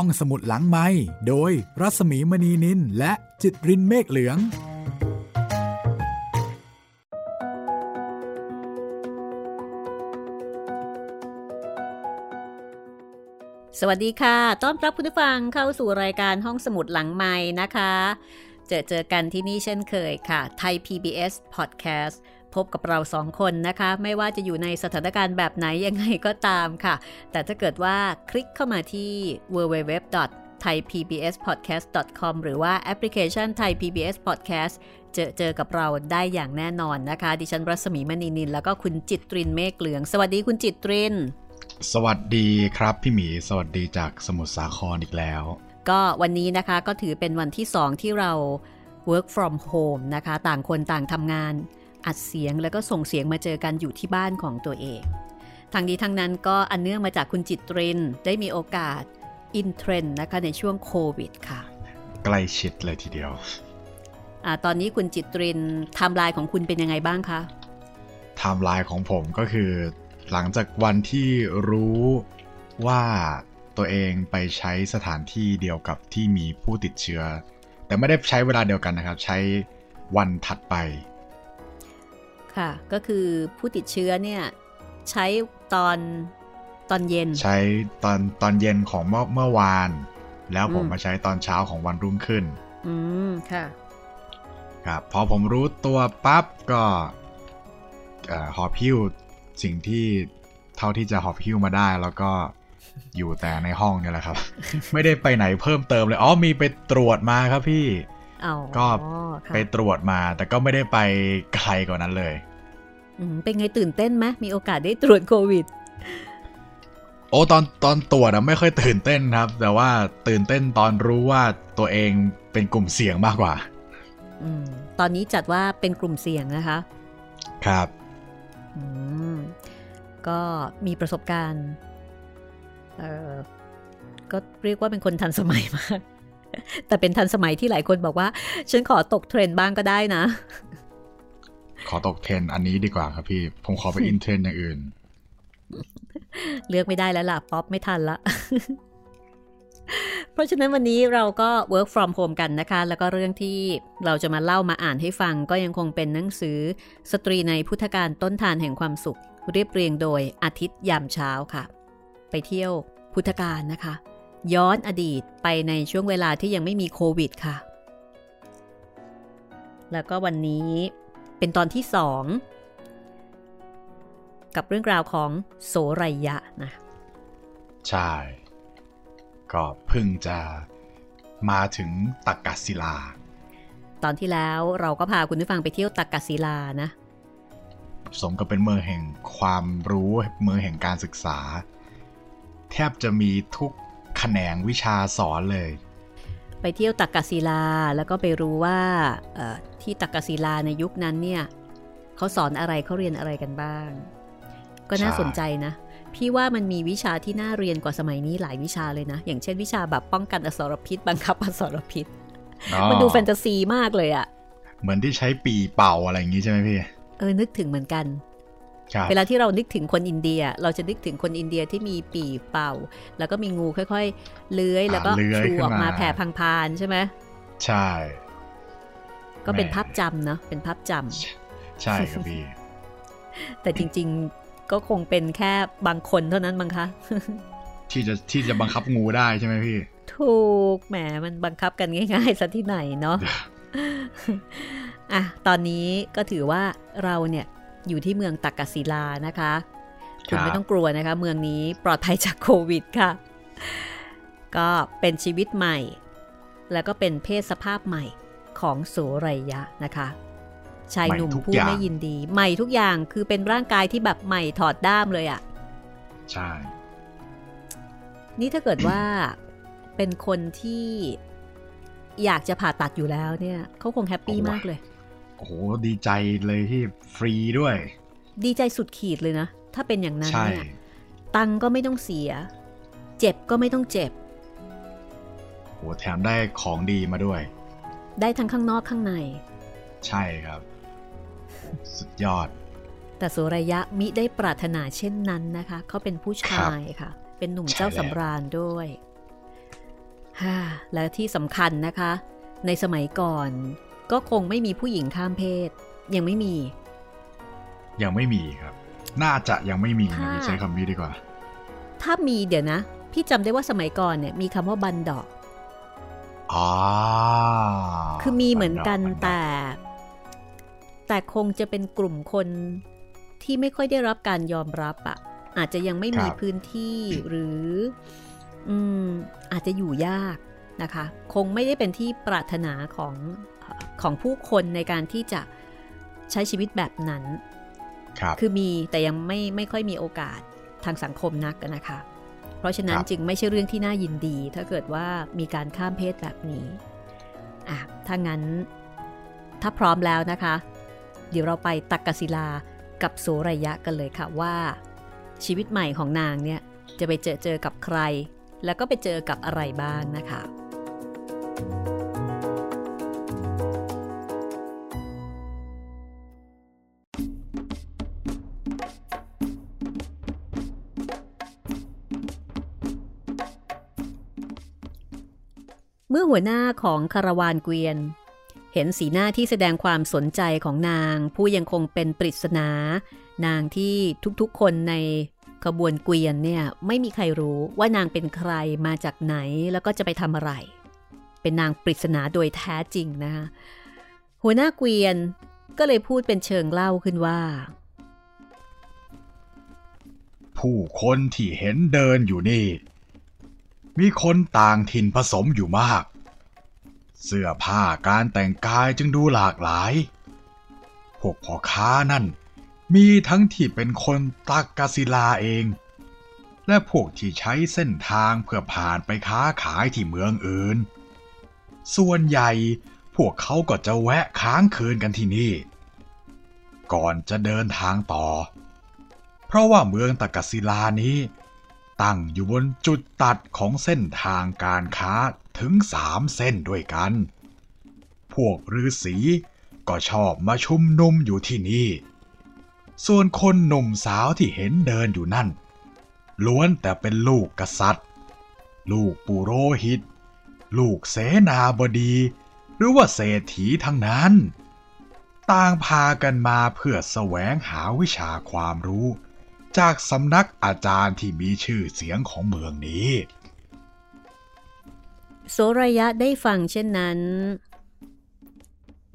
ห้องสมุดหลังไม้โดยรัสมีมณีนินและจิตรินเมฆเหลือง สวัสดีค่ะ ต้อนรับคุณผู้ฟังเข้าสู่รายการห้องสมุดหลังไม้นะคะ เจอเจอกันที่นี่เช่นเคยค่ะ ไทย PBS Podcast พบกับเราสองคนนะคะ ไม่ว่าจะอยู่ในสถานการณ์แบบไหนยังไงก็ตามค่ะ แต่ถ้าเกิดว่าคลิกเข้ามาที่ www thaipbspodcast.com หรือว่าแอปพลิเคชัน Thai PBS Podcast เจอเจอกับเราได้อย่างแน่นอนนะคะ ดิฉันรัศมีมณีนิน แล้วก็คุณจิตตรินเมฆเหลือง สวัสดีคุณจิตตริน สวัสดีครับพี่หมี สวัสดีจากสมุทรสาครอีกแล้ว ก็วันนี้นะคะก็ถือเป็นวันที่สองที่เรา work from home นะคะ ต่างคนต่างทำงาน อัดเสียงแล้วก็ส่งเสียงมาเจอกันอยู่ที่บ้านของตัวเองทางนี้ทั้งนั้นก็อันเนื่องมาจากคุณจิตรินได้มีโอกาส in trend นะคะในช่วงโควิดค่ะ ใกล้ชิดเลยทีเดียวอตอนนี้คุณจิตรินไทม์ไลน์ของคุณเป็นยังไงบ้างคะไทม์ไลน์ของผมก็คือ หลังจากวันที่รู้ว่าตัวเองไปใช้สถานที่เดียวกับที่มีผู้ติดเชื้อ แต่ไม่ได้ใช้เวลาเดียวกันนะครับ ใช้วันถัดไป ค่ะ ก็คือผู้ติดเชื้อเนี่ยใช้ตอนตอนเย็น ใช้ตอนตอนเย็นของเมื่อเมื่อวาน แล้วผมมาใช้ตอนเช้าของวันรุ่งขึ้น อืมค่ะ ครับ พอผมรู้ตัวปั๊บก็หอบพิ้วสิ่งที่เท่าที่จะหอบพิ้วมาได้ แล้วก็อยู่แต่ในห้องนี่แหละครับ ไม่ได้ไปไหนเพิ่มเติมเลยอ๋อมีไปตรวจมาครับพี่ ก็ไปตรวจมา แต่ก็ไม่ได้ไปไกลกว่านั้นเลยเป็นไงตื่นเต้นไหมมีโอกาสได้ตรวจโควิด โอ้ตอนตอนตรวจอะไม่ค่อยตื่นเต้นครับ แต่ว่าตื่นเต้นตอนรู้ว่าตัวเองเป็นกลุ่มเสี่ยงมากกว่าอืมตอนนี้จัดว่าเป็นกลุ่มเสี่ยงนะคะ ครับอืมก็มีประสบการณ์เออก็เรียกว่าเป็นคนทันสมัยมาก แต่เป็นทันสมัยที่หลายคนบอกว่า ฉันขอตกเทรนบ้างก็ได้นะ ขอตกเทรนอันนี้ดีกว่าครับพี่ ผมขอไป in trend อย่างอื่น เลือกไม่ได้แล้วล่ะ ป๊อปไม่ทันละเพราะฉะนั้นวันนี้เราก็ work from home กันนะคะ แล้วก็เรื่องที่เราจะมาเล่ามาอ่านให้ฟังก็ยังคงเป็นหนังสือ สตรีในพุทธกาล ต้นธารแห่งความสุข เรียบเรียงโดยอาทิตย์ยามเช้าค่ะ ไปเที่ยวพุทธการนะคะ ย้อนอดีตไปในช่วงเวลาที่ยังไม่มีโควิดค่ะ แล้วก็วันนี้เป็นตอนที่สองกับเรื่องราวของโสไรยะนะ ใช่ ก็เพิ่งจะมาถึงตักกศิลา ตอนที่แล้วเราก็พาคุณผู้ฟังไปเที่ยวตักกศิลานะ สมกับเป็นเมืองแห่งความรู้เมืองแห่งการศึกษา แทบจะมีทุก แขนงวิชาสอนเลย ไปเที่ยวตักกศิลาแล้วก็ไปรู้ว่าที่ตักกศิลาในยุคนั้นเนี่ยเขาสอนอะไรเขาเรียนอะไรกันบ้าง ก็น่าสนใจนะ พี่ว่ามันมีวิชาที่น่าเรียนกว่าสมัยนี้หลายวิชาเลยนะ อย่างเช่นวิชาแบบป้องกันอสรพิษ บังคับอสรพิษ มันดูแฟนตาซีมากเลยอะเหมือนที่ใช้ปีเป่าอะไรอย่างนี้ใช่ไหมพี่ เออนึกถึงเหมือนกัน เวลาที่เรานึกถึงคนอินเดีย เราจะนึกถึงคนอินเดียที่มีปีเป่า แล้วก็มีงูค่อยๆ เลื้อย แล้วก็ชูออกมาแผ่พังพานใช่ไหมใช่ ก็เป็นภาพจำเนาะเป็นภาพจำใช่ครับพี่ แต่จริงก็คงเป็นแค่บางคนเท่านั้นมั้งคะ ที่จะที่จะบังคับงูได้ใช่ไหมพี่ ถูกแหมมันบังคับกันง่ายๆซะที่ไหนเนาะอะตอนนี้ก็ถือว่าเราเนี่ย อยู่ที่เมืองตักกศิลานะคะ คุณไม่ต้องกลัวนะคะ เมืองนี้ปลอดภัยจากโควิดค่ะ ก็เป็นชีวิตใหม่ แล้วก็เป็นเพศสภาพใหม่ของโสไรยะนะคะ ชายหนุ่มผู้ไม่ยินดี ใหม่ทุกอย่างคือเป็นร่างกายที่แบบใหม่ถอดด้ามเลยอะ่ะ ใช่ นี่ถ้าเกิดว่าเป็นคนที่อยากจะผ่าตัดอยู่แล้วเนี่ยเขาคงแฮปปี้มากเลย โอ้โหดีใจเลยที่ฟรีด้วย ดีใจสุดขีดเลยนะ ถ้าเป็นอย่างนั้นเนี่ยตังก็ไม่ต้องเสีย เจ็บก็ไม่ต้องเจ็บโหแถมได้ของดีมาด้วย ได้ทั้งข้างนอกข้างใน ใช่ครับ สุดยอด แต่สุรยะมิได้ปรารถนาเช่นนั้นนะคะ เขาเป็นผู้ชายค่ะ เป็นหนุ่มเจ้าสำราญด้วยและที่สำคัญนะคะ ในสมัยก่อน ก็คงไม่มีผู้หญิงข้ามเพศ ยังไม่มี ยังไม่มีครับ น่าจะยังไม่มีค่ะนะใช้คำนี้ดีกว่า ถ้ามีเดี๋ยวนะ พี่จำได้ว่าสมัยก่อนเนี่ยมีคำว่าบันดอกอ๋อคือมีเหมือนกันบัดดแต่ แต่คงจะเป็นกลุ่มคนที่ไม่ค่อยได้รับการยอมรับอะอาจจะยังไม่มีพื้นที่หรืออืมอาจจะอยู่ยากนะคะ คงไม่ได้เป็นที่ปรารถนาของ ของผู้คนในการที่จะใช้ชีวิตแบบนั้นครับคือมีแต่ยังไม่ไม่ค่อยมีโอกาสทางสังคมนักนะคะ เพราะฉะนั้นครับจึงไม่ใช่เรื่องที่น่ายินดี ถ้าเกิดว่ามีการข้ามเพศแบบนี้อะถ้างั้น ถ้าพร้อมแล้วนะคะ เดี๋ยวเราไปตักกศิลากับโสระยะกันเลยค่ะว่า ชีวิตใหม่ของนางเนี่ยจะไปเจอเจอกับใคร แล้วก็ไปเจอกับอะไรบ้างนะคะเมื่อหัวหน้าของคาราวานเกวียน เห็นสีหน้าที่แสดงความสนใจของนางผู้ยังคงเป็นปริศนา นางที่ทุกๆคนในขบวนเกวียนเนี่ยไม่มีใครรู้ว่านางเป็นใครมาจากไหนแล้วก็จะไปทำอะไร เป็นนางปริศนาโดยแท้จริงนะคะหัวหน้าเกวียนก็เลยพูดเป็นเชิงเล่าขึ้นว่า ผู้คนที่เห็นเดินอยู่นี่ มีคนต่างถิ่นผสมอยู่มาก เสื้อผ้าการแต่งกายจึงดูหลากหลาย พวกพ่อค้านั่น มีทั้งที่เป็นคนตักกศิลาเอง และพวกที่ใช้เส้นทางเพื่อผ่านไปค้าขายที่เมืองอื่น ส่วนใหญ่พวกเขาก็จะแวะค้างคืนกันที่นี่ ก่อนจะเดินทางต่อ เพราะว่าเมืองตะกศิลานี้ ตั้งอยู่บนจุดตัดของเส้นทางการค้าถึงสามเส้นด้วยกัน พวกฤาษีก็ชอบมาชุมนุมอยู่ที่นี่ ส่วนคนหนุ่มสาวที่เห็นเดินอยู่นั่น ล้วนแต่เป็นลูกกษัตริย์ ลูกปุโรหิต ลูกเสนาบดี หรือว่าเศรษฐีทั้งนั้น ต่างพากันมาเพื่อแสวงหาวิชาความรู้ จากสำนักอาจารย์ที่มีชื่อเสียงของเมืองนี้ โสระยะได้ฟังเช่นนั้น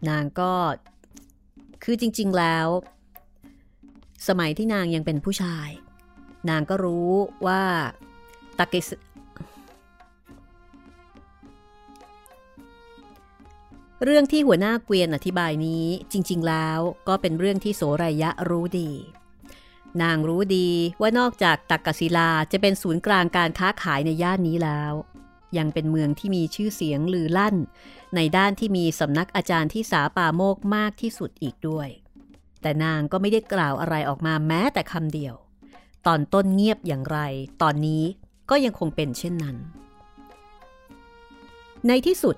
นางก็ คือจริง ๆแล้ว สมัยที่นางยังเป็นผู้ชาย นางก็รู้ว่าตะกิสเรื่องที่หัวหน้าเกวียนอธิบายนี้จริง ๆ แล้วก็เป็นเรื่องที่โสระยะรู้ดี นางรู้ดีว่านอกจากตักกศิลาจะเป็นศูนย์กลางการค้าขายในย่านนี้แล้ว ยังเป็นเมืองที่มีชื่อเสียงลือลั่น ในด้านที่มีสำนักอาจารย์ที่สาป่าโมกมากที่สุดอีกด้วย แต่นางก็ไม่ได้กล่าวอะไรออกมาแม้แต่คำเดียว ตอนต้นเงียบอย่างไร ตอนนี้ก็ยังคงเป็นเช่นนั้น ในที่สุด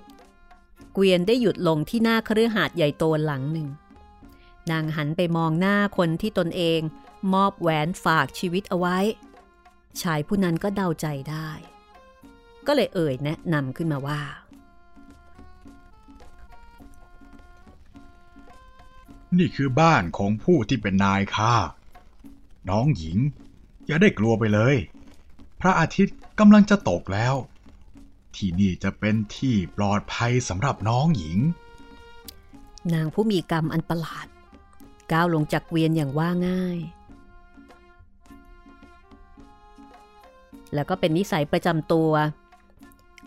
เกวียนได้หยุดลงที่หน้าเครือหาดใหญ่โตหลังหนึ่ง นางหันไปมองหน้าคนที่ตนเอง มอบแหวนฝากชีวิตเอาไว้ ชายผู้นั้นก็เดาใจได้ ก็เลยเอ่ยแนะนำขึ้นมาว่า นี่คือบ้านของผู้ที่เป็นนายข้าน้องหญิง อย่าได้กลัวไปเลย พระอาทิตย์กำลังจะตกแล้ว ที่นี่จะเป็นที่ปลอดภัยสำหรับน้องหญิง นางผู้มีกรรมอันประหลาดก้าวลงจากเกวียนอย่างว่าง่าย แล้วก็เป็นนิสัยประจำตัว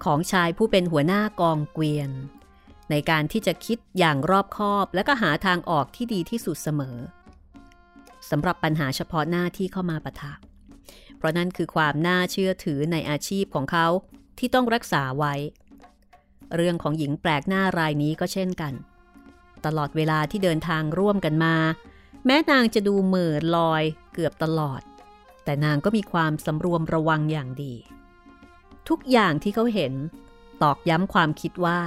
ของชายผู้เป็นหัวหน้ากองเกวียน ในการที่จะคิดอย่างรอบคอบและก็หาทางออกที่ดีที่สุดเสมอสำหรับปัญหาเฉพาะหน้าที่เข้ามาปะทะ เพราะนั่นคือความน่าเชื่อถือในอาชีพของเขาที่ต้องรักษาไว้ เรื่องของหญิงแปลกหน้ารายนี้ก็เช่นกัน ตลอดเวลาที่เดินทางร่วมกันมา แม้นางจะดูเหม่อลอยเกือบตลอด แต่นางก็มีความสำรวมระวังอย่างดี ทุกอย่างที่เขาเห็น ตอกย้ำความคิดว่า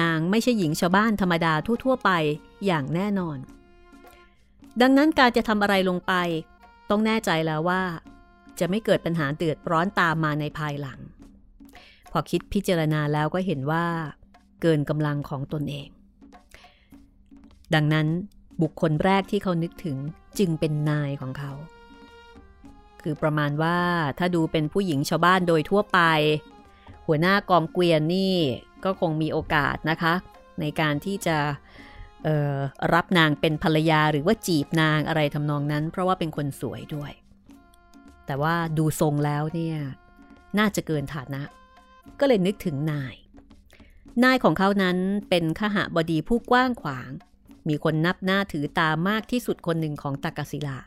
นางไม่ใช่หญิงชาวบ้านธรรมดาทั่ว ๆ ไปอย่างแน่นอน ดังนั้นการจะทำอะไรลงไป ต้องแน่ใจแล้วว่า จะไม่เกิดปัญหาเดือดร้อนตามมาในภายหลัง พอคิดพิจารณาแล้วก็เห็นว่า เกินกำลังของตนเอง ดังนั้นบุคคลแรกที่เขานึกถึงจึงเป็นนายของเขา คือประมาณว่าถ้าดูเป็นผู้หญิงชาวบ้านโดยทั่วไป หัวหน้ากองเกวียนนี่ก็คงมีโอกาสนะคะ ในการที่จะรับนางเป็นภรรยาหรือว่าจีบนางอะไรทำนองนั้น เพราะว่าเป็นคนสวยด้วย แต่ว่าดูทรงแล้วเนี่ยน่าจะเกินฐานะ ก็เลยนึกถึงนาย นายของเขานั้นเป็นขหบดีผู้กว้างขวาง มีคนนับหน้าถือตามากที่สุดคนหนึ่งของตากศิลา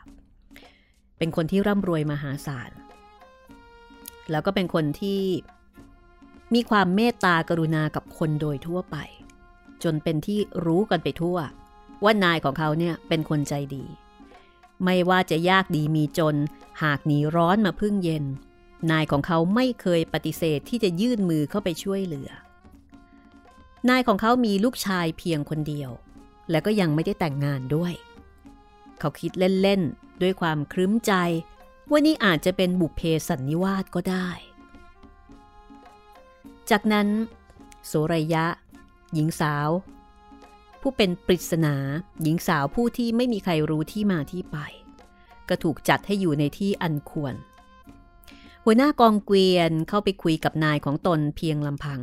เป็นคนที่ร่ำรวยมหาศาล แล้วก็เป็นคนที่มีความเมตตากรุณากับคนโดยทั่วไป จนเป็นที่รู้กันไปทั่ว ว่านายของเขาเนี่ยเป็นคนใจดี ไม่ว่าจะยากดีมีจน หากหนีร้อนมาพึ่งเย็น นายของเขาไม่เคยปฏิเสธที่จะยื่นมือเข้าไปช่วยเหลือ นายของเขามีลูกชายเพียงคนเดียว และก็ยังไม่ได้แต่งงานด้วย เขาคิดเล่น ด้วยความครึ้มใจว่านี่อาจจะเป็นบุพเพสันนิวาสก็ได้ จากนั้น โสรยะ หญิงสาว ผู้เป็นปริศนา หญิงสาวผู้ที่ไม่มีใครรู้ที่มาที่ไป ก็ถูกจัดให้อยู่ในที่อันควร หัวหน้ากองเกวียนเข้าไปคุยกับนายของตนเพียงลำพัง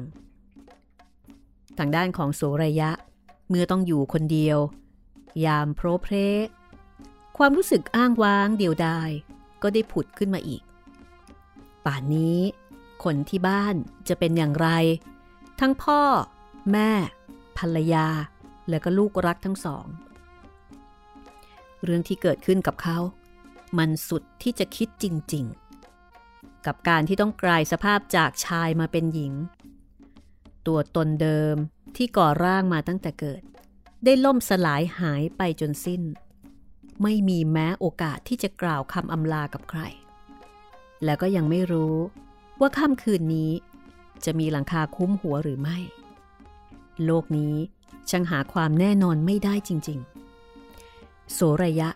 ทางด้านของโสรยะ เมื่อต้องอยู่คนเดียวยามโพรเพร ความรู้สึกอ้างว้างเดียวดายก็ได้ผุดขึ้นมาอีก ป่านนี้ คนที่บ้านจะเป็นอย่างไร ทั้งพ่อ แม่ ภรรยา และก็ลูกรักทั้งสอง เรื่องที่เกิดขึ้นกับเขา มันสุดที่จะคิดจริง ๆ กับการที่ต้องกลายสภาพจากชายมาเป็นหญิง ตัวตนเดิมที่ก่อร่างมาตั้งแต่เกิด ได้ล่มสลายหายไปจนสิ้น ไม่มีแม้โอกาสที่จะกล่าวคำอำลากับใคร และก็ยังไม่รู้ว่าค่ำคืนนี้จะมีหลังคาคุ้มหัวหรือไม่ โลกนี้ช่างหาความแน่นอนไม่ได้จริง ๆ โสระยะ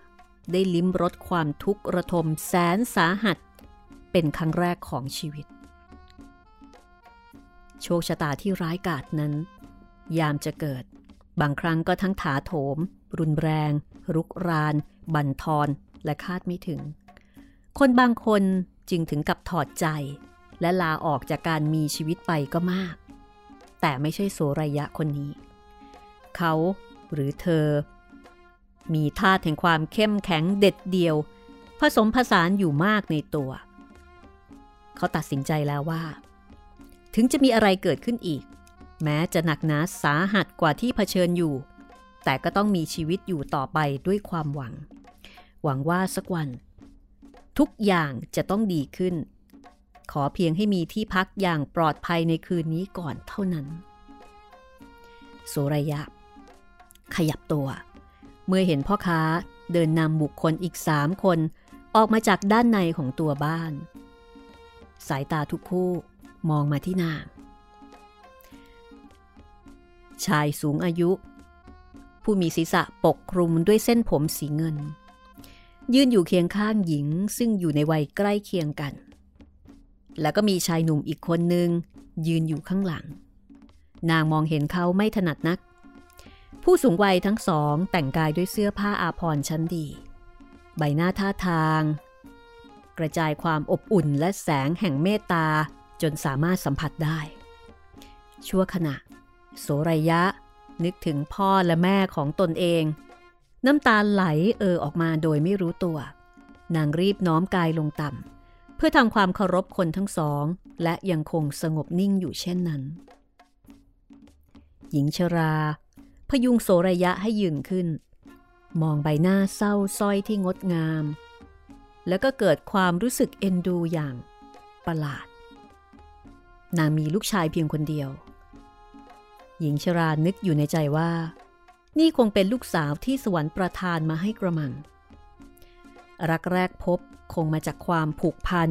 ได้ลิ้มรสความทุกข์ระทมแสนสาหัส เป็นครั้งแรกของชีวิต โชคชะตาที่ร้ายกาจนั้น ยามจะเกิด บางครั้งก็ทั้งถาโถม รุนแรง รุกราน บันทอนและคาดไม่ถึง คนบางคนจึงถึงกับถอดใจ และลาออกจากการมีชีวิตไปก็มาก แต่ไม่ใช่โสรยะคนนี้ เขาหรือเธอ มีธาตุแห่งความเข้มแข็งเด็ดเดียว ผสมผสานอยู่มากในตัว เขาตัดสินใจแล้วว่า ถึงจะมีอะไรเกิดขึ้นอีก แม้จะหนักหนาสาหัสกว่าที่เผชิญอยู่ แต่ก็ต้องมีชีวิตอยู่ต่อไปด้วยความหวัง หวังว่าสักวัน ทุกอย่างจะต้องดีขึ้น ขอเพียงให้มีที่พักอย่างปลอดภัยในคืนนี้ก่อนเท่านั้นโสรยะ ขยับตัว เมื่อเห็นพ่อค้าเดินนำบุคคลอีกสามคน ออกมาจากด้านในของตัวบ้าน สายตาทุกคู่มองมาที่นางชายสูงอายุ ผู้มีศีรษะปกคลุมด้วยเส้นผมสีเงิน ยืนอยู่เคียงข้างหญิงซึ่งอยู่ในวัยใกล้เคียงกัน แล้วก็มีชายหนุ่มอีกคนนึงยืนอยู่ข้างหลัง นางมองเห็นเขาไม่ถนัดนัก ผู้สูงวัยทั้งสองแต่งกายด้วยเสื้อผ้าอาภรณ์ชั้นดี ใบหน้าท่าทาง กระจายความอบอุ่นและแสงแห่งเมตตาจนสามารถสัมผัสได้ ชั่วขณะ โสรยะ นึกถึงพ่อและแม่ของตนเอง น้ำตาไหลเออออกมาโดยไม่รู้ตัว นางรีบน้อมกายลงต่ำเพื่อทำความเคารพคนทั้งสอง และยังคงสงบนิ่งอยู่เช่นนั้น หญิงชรา พยุงโสระยะให้ยืนขึ้น มองใบหน้าเศร้าส้อยที่งดงาม แล้วก็เกิดความรู้สึกเอ็นดูอย่างประหลาด นางมีลูกชายเพียงคนเดียว หญิงชรานึกอยู่ในใจว่า นี่คงเป็นลูกสาวที่สวรรค์ประทานมาให้กระมัง รักแรกพบคงมาจากความผูกพัน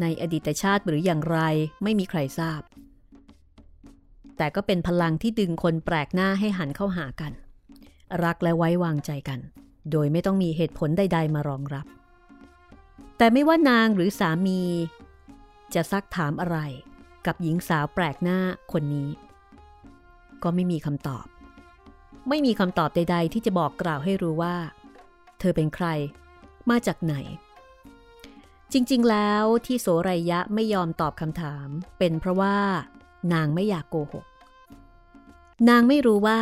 ในอดีตชาติหรืออย่างไรไม่มีใครทราบ แต่ก็เป็นพลังที่ดึงคนแปลกหน้าให้หันเข้าหากัน รักและไว้วางใจกัน โดยไม่ต้องมีเหตุผลใด ๆ มารองรับ แต่ไม่ว่านางหรือสามี จะซักถามอะไรกับหญิงสาวแปลกหน้าคนนี้ ก็ไม่มีคำตอบ ไม่มีคำตอบใด ๆ ที่จะบอกกล่าวให้รู้ว่า เธอเป็นใคร มาจากไหน จริงๆ แล้วที่โสไรยะไม่ยอมตอบคำถาม เป็นเพราะว่า นางไม่อยากโกหก นางไม่รู้ว่า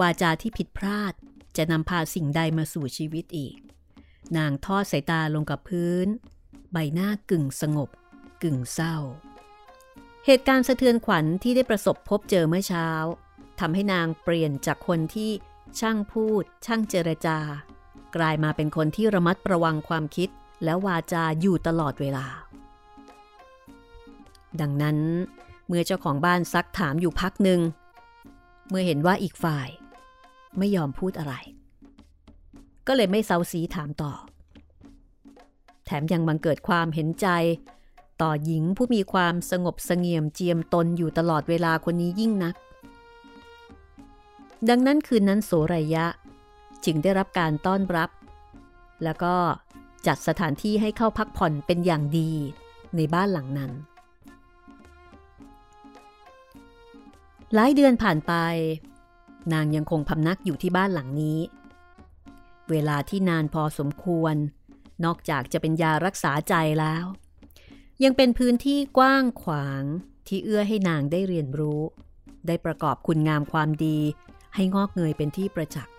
วาจาที่ผิดพลาดจะนำพาสิ่งใดมาสู่ชีวิตอีก นางทอดสายตาลงกับพื้น ใบหน้ากึ่งสงบ กึ่งเศร้า เหตุการณ์สะเทือนขวัญที่ได้ประสบพบเจอเมื่อเช้า ทำให้นางเปลี่ยนจากคนที่ช่างพูด ช่างเจรจา กลายมาเป็นคนที่ระมัดระวังความคิดและวาจาอยู่ตลอดเวลา ดังนั้น เมื่อเจ้าของบ้านซักถามอยู่พักหนึ่ง เมื่อเห็นว่าอีกฝ่าย ไม่ยอมพูดอะไร ก็เลยไม่เซาซีถามต่อ แถมยังบังเกิดความเห็นใจ ต่อหญิงผู้มีความสงบสงเงียมเจียมตนอยู่ตลอดเวลาคนนี้ยิ่งนัก ดังนั้นคืนนั้นโสรยะ จึงได้รับการต้อนรับ แล้วก็จัดสถานที่ให้เข้าพักผ่อนเป็นอย่างดีในบ้านหลังนั้น หลายเดือนผ่านไป นางยังคงพำนักอยู่ที่บ้านหลังนี้ เวลาที่นานพอสมควร นอกจากจะเป็นยารักษาใจแล้ว ยังเป็นพื้นที่กว้างขวางที่เอื้อให้นางได้เรียนรู้ ได้ประกอบคุณงามความดี ให้งอกเงยเป็นที่ประจักษ์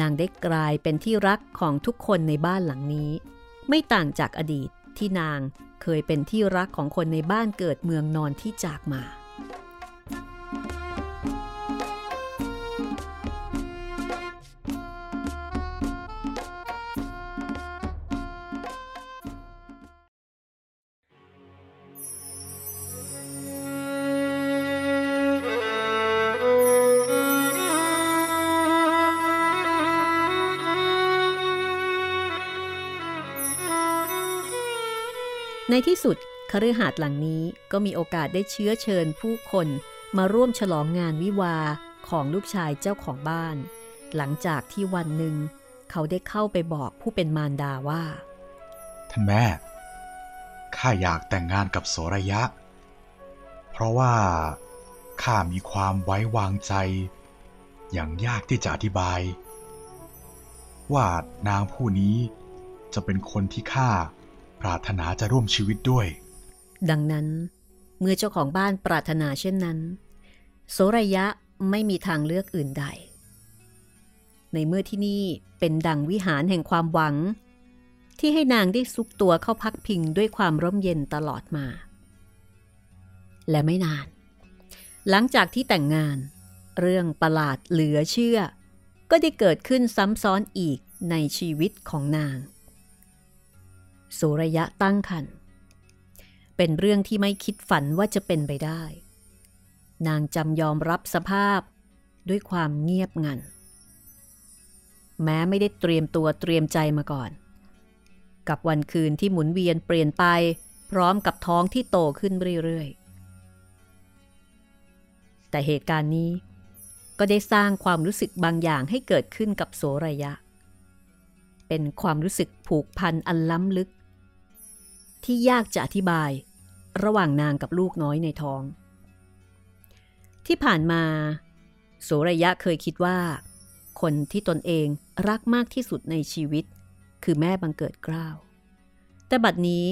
นางได้กลายเป็นที่รักของทุกคนในบ้านหลังนี้ ไม่ต่างจากอดีตที่นางเคยเป็นที่รักของคนในบ้านเกิดเมืองนอนที่จากมา ในที่สุดคฤหาสน์หลังนี้ก็มีโอกาสได้เชื้อเชิญผู้คนมาร่วมฉลองงานวิวาของลูกชายเจ้าของบ้าน หลังจากที่วันหนึ่ง เขาได้เข้าไปบอกผู้เป็นมารดาว่า ท่านแม่ ข้าอยากแต่งงานกับโสระยะ เพราะว่าข้ามีความไว้วางใจ อย่างยากที่จะอธิบาย ว่านางผู้นี้จะเป็นคนที่ข้า ปรารถนาจะร่วมชีวิตด้วย ดังนั้น เมื่อเจ้าของบ้านปรารถนาเช่นนั้น โสระยะไม่มีทางเลือกอื่นใด ในเมื่อที่นี่เป็นดังวิหารแห่งความหวัง ที่ให้นางได้ซุกตัวเข้าพักพิงด้วยความร่มเย็นตลอดมา และไม่นาน หลังจากที่แต่งงาน เรื่องประหลาดเหลือเชื่อ ก็ได้เกิดขึ้นซ้ำซ้อนอีกในชีวิตของนาง สุระยะตั้งคันเป็นเรื่องที่ไม่คิดฝันว่าจะเป็นไปได้ นางจำยอมรับสภาพด้วยความเงียบงัน แม้ไม่ได้เตรียมตัวเตรียมใจมาก่อน กับวันคืนที่หมุนเวียนเปลี่ยนไปพร้อมกับท้องที่โตขึ้นเรื่อยๆ แต่เหตุการณ์นี้ก็ได้สร้างความรู้สึกบางอย่างให้เกิดขึ้นกับโสระยะ เป็นความรู้สึกผูกพันอันล้ำลึก ที่ยากจะอธิบาย ระหว่างนางกับลูกน้อยในท้อง ที่ผ่านมาโสระยะเคยคิดว่า คนที่ตนเองรักมากที่สุดในชีวิต คือแม่บังเกิดกล้าวแต่บัดนี้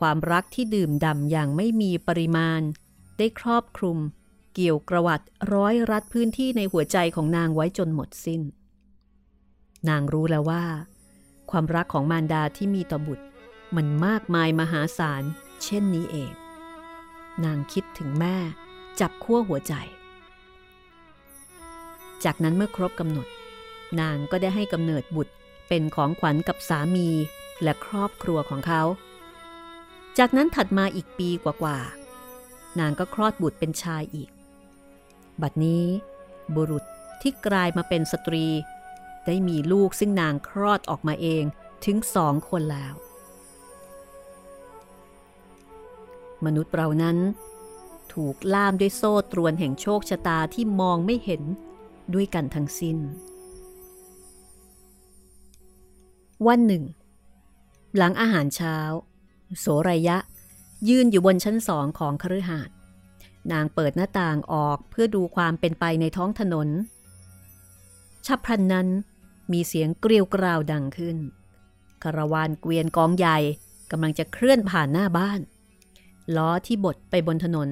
ความรักที่ดื่มดำอย่างไม่มีปริมาณ ได้ครอบคลุม เกี่ยวกระวัดร้อยรัดพื้นที่ในหัวใจของนางไว้จนหมดสิน้น นางรู้แล้วว่า ความรักของมารดาที่มีต่อบุตร มันมากมายมหาศาล เช่นนี้เอง นางคิดถึงแม่ จับขั้วหัวใจ จากนั้นเมื่อครบกำหนด นางก็ได้ให้กำเนิดบุตรเป็นของขวัญกับสามีและครอบครัวของเขา จากนั้นถัดมาอีกปีกว่าๆนางก็คลอดบุตรเป็นชายอีก บัดนี้บุรุษที่กลายมาเป็นสตรี ได้มีลูกซึ่งนางคลอดออกมาเองถึงสองคนแล้ว มนุษย์เรานั้น ถูกล่ามด้วยโซ่ตรวนแห่งโชคชะตาที่มองไม่เห็นด้วยกันทั้งสิ้น วันหนึ่ง หลังอาหารเช้า โสรยะ ยืนอยู่บนชั้นสองของคฤหาสน์นางเปิดหน้าต่างออกเพื่อดูความเป็นไปในท้องถนนฉับพลันนั้นมีเสียงเกลียวกราวดังขึ้นคาราวานเกวียนกองใหญ่กำลังจะเคลื่อนผ่านหน้าบ้าน ล้อที่บดไปบนถนน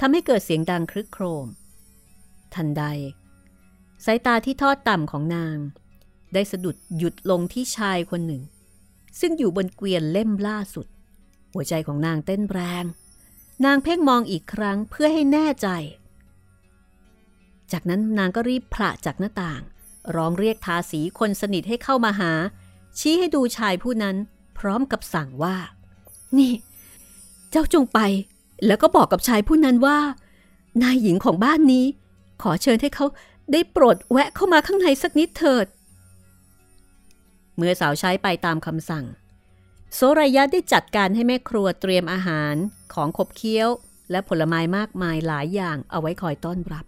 ทำให้เกิดเสียงดังครึกโครม ทันใด สายตาที่ทอดต่ำของนาง ได้สะดุดหยุดลงที่ชายคนหนึ่ง ซึ่งอยู่บนเกวียนเล่มล่าสุด หัวใจของนางเต้นแรง นางเพ่งมองอีกครั้งเพื่อให้แน่ใจ จากนั้นนางก็รีบผละจากหน้าต่าง ร้องเรียกทาสีคนสนิทให้เข้ามาหา ชี้ให้ดูชายผู้นั้น พร้อมกับสั่งว่า นี่ เจ้าจงไป แล้วก็บอกกับชายผู้นั้นว่า นายหญิงของบ้านนี้ ขอเชิญให้เขาได้โปรดแวะเข้ามาข้างในสักนิดเถิด เมื่อสาวใช้ไปตามคำสั่ง โซรายะได้จัดการให้แม่ครัวเตรียมอาหารของขบเคี้ยว และผลไม้มากมายหลายอย่างเอาไว้คอยต้อนรับ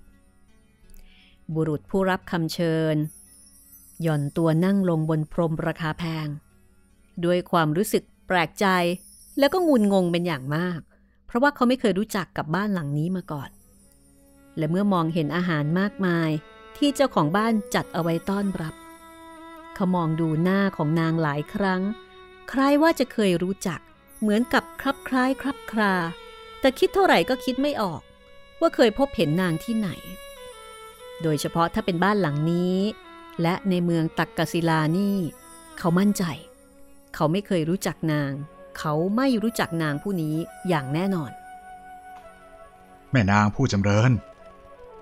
บุรุษผู้รับคำเชิญ หย่อนตัวนั่งลงบนพรมราคาแพง ด้วยความรู้สึกแปลกใจ แล้วก็งุนงงเป็นอย่างมาก เพราะว่าเขาไม่เคยรู้จักกับบ้านหลังนี้มาก่อน และเมื่อมองเห็นอาหารมากมายที่เจ้าของบ้านจัดเอาไว้ต้อนรับ เขามองดูหน้าของนางหลายครั้ง คล้ายว่าจะเคยรู้จัก เหมือนกับคลับคล้ายคลับคลาแต่คิดเท่าไหร่ก็คิดไม่ออก ว่าเคยพบเห็นนางที่ไหน โดยเฉพาะถ้าเป็นบ้านหลังนี้ และในเมืองตักกศิลานี่ เขามั่นใจ เขาไม่เคยรู้จักนาง เขาไม่รู้จักนางผู้นี้อย่างแน่นอน แม่นางผู้จำเริญ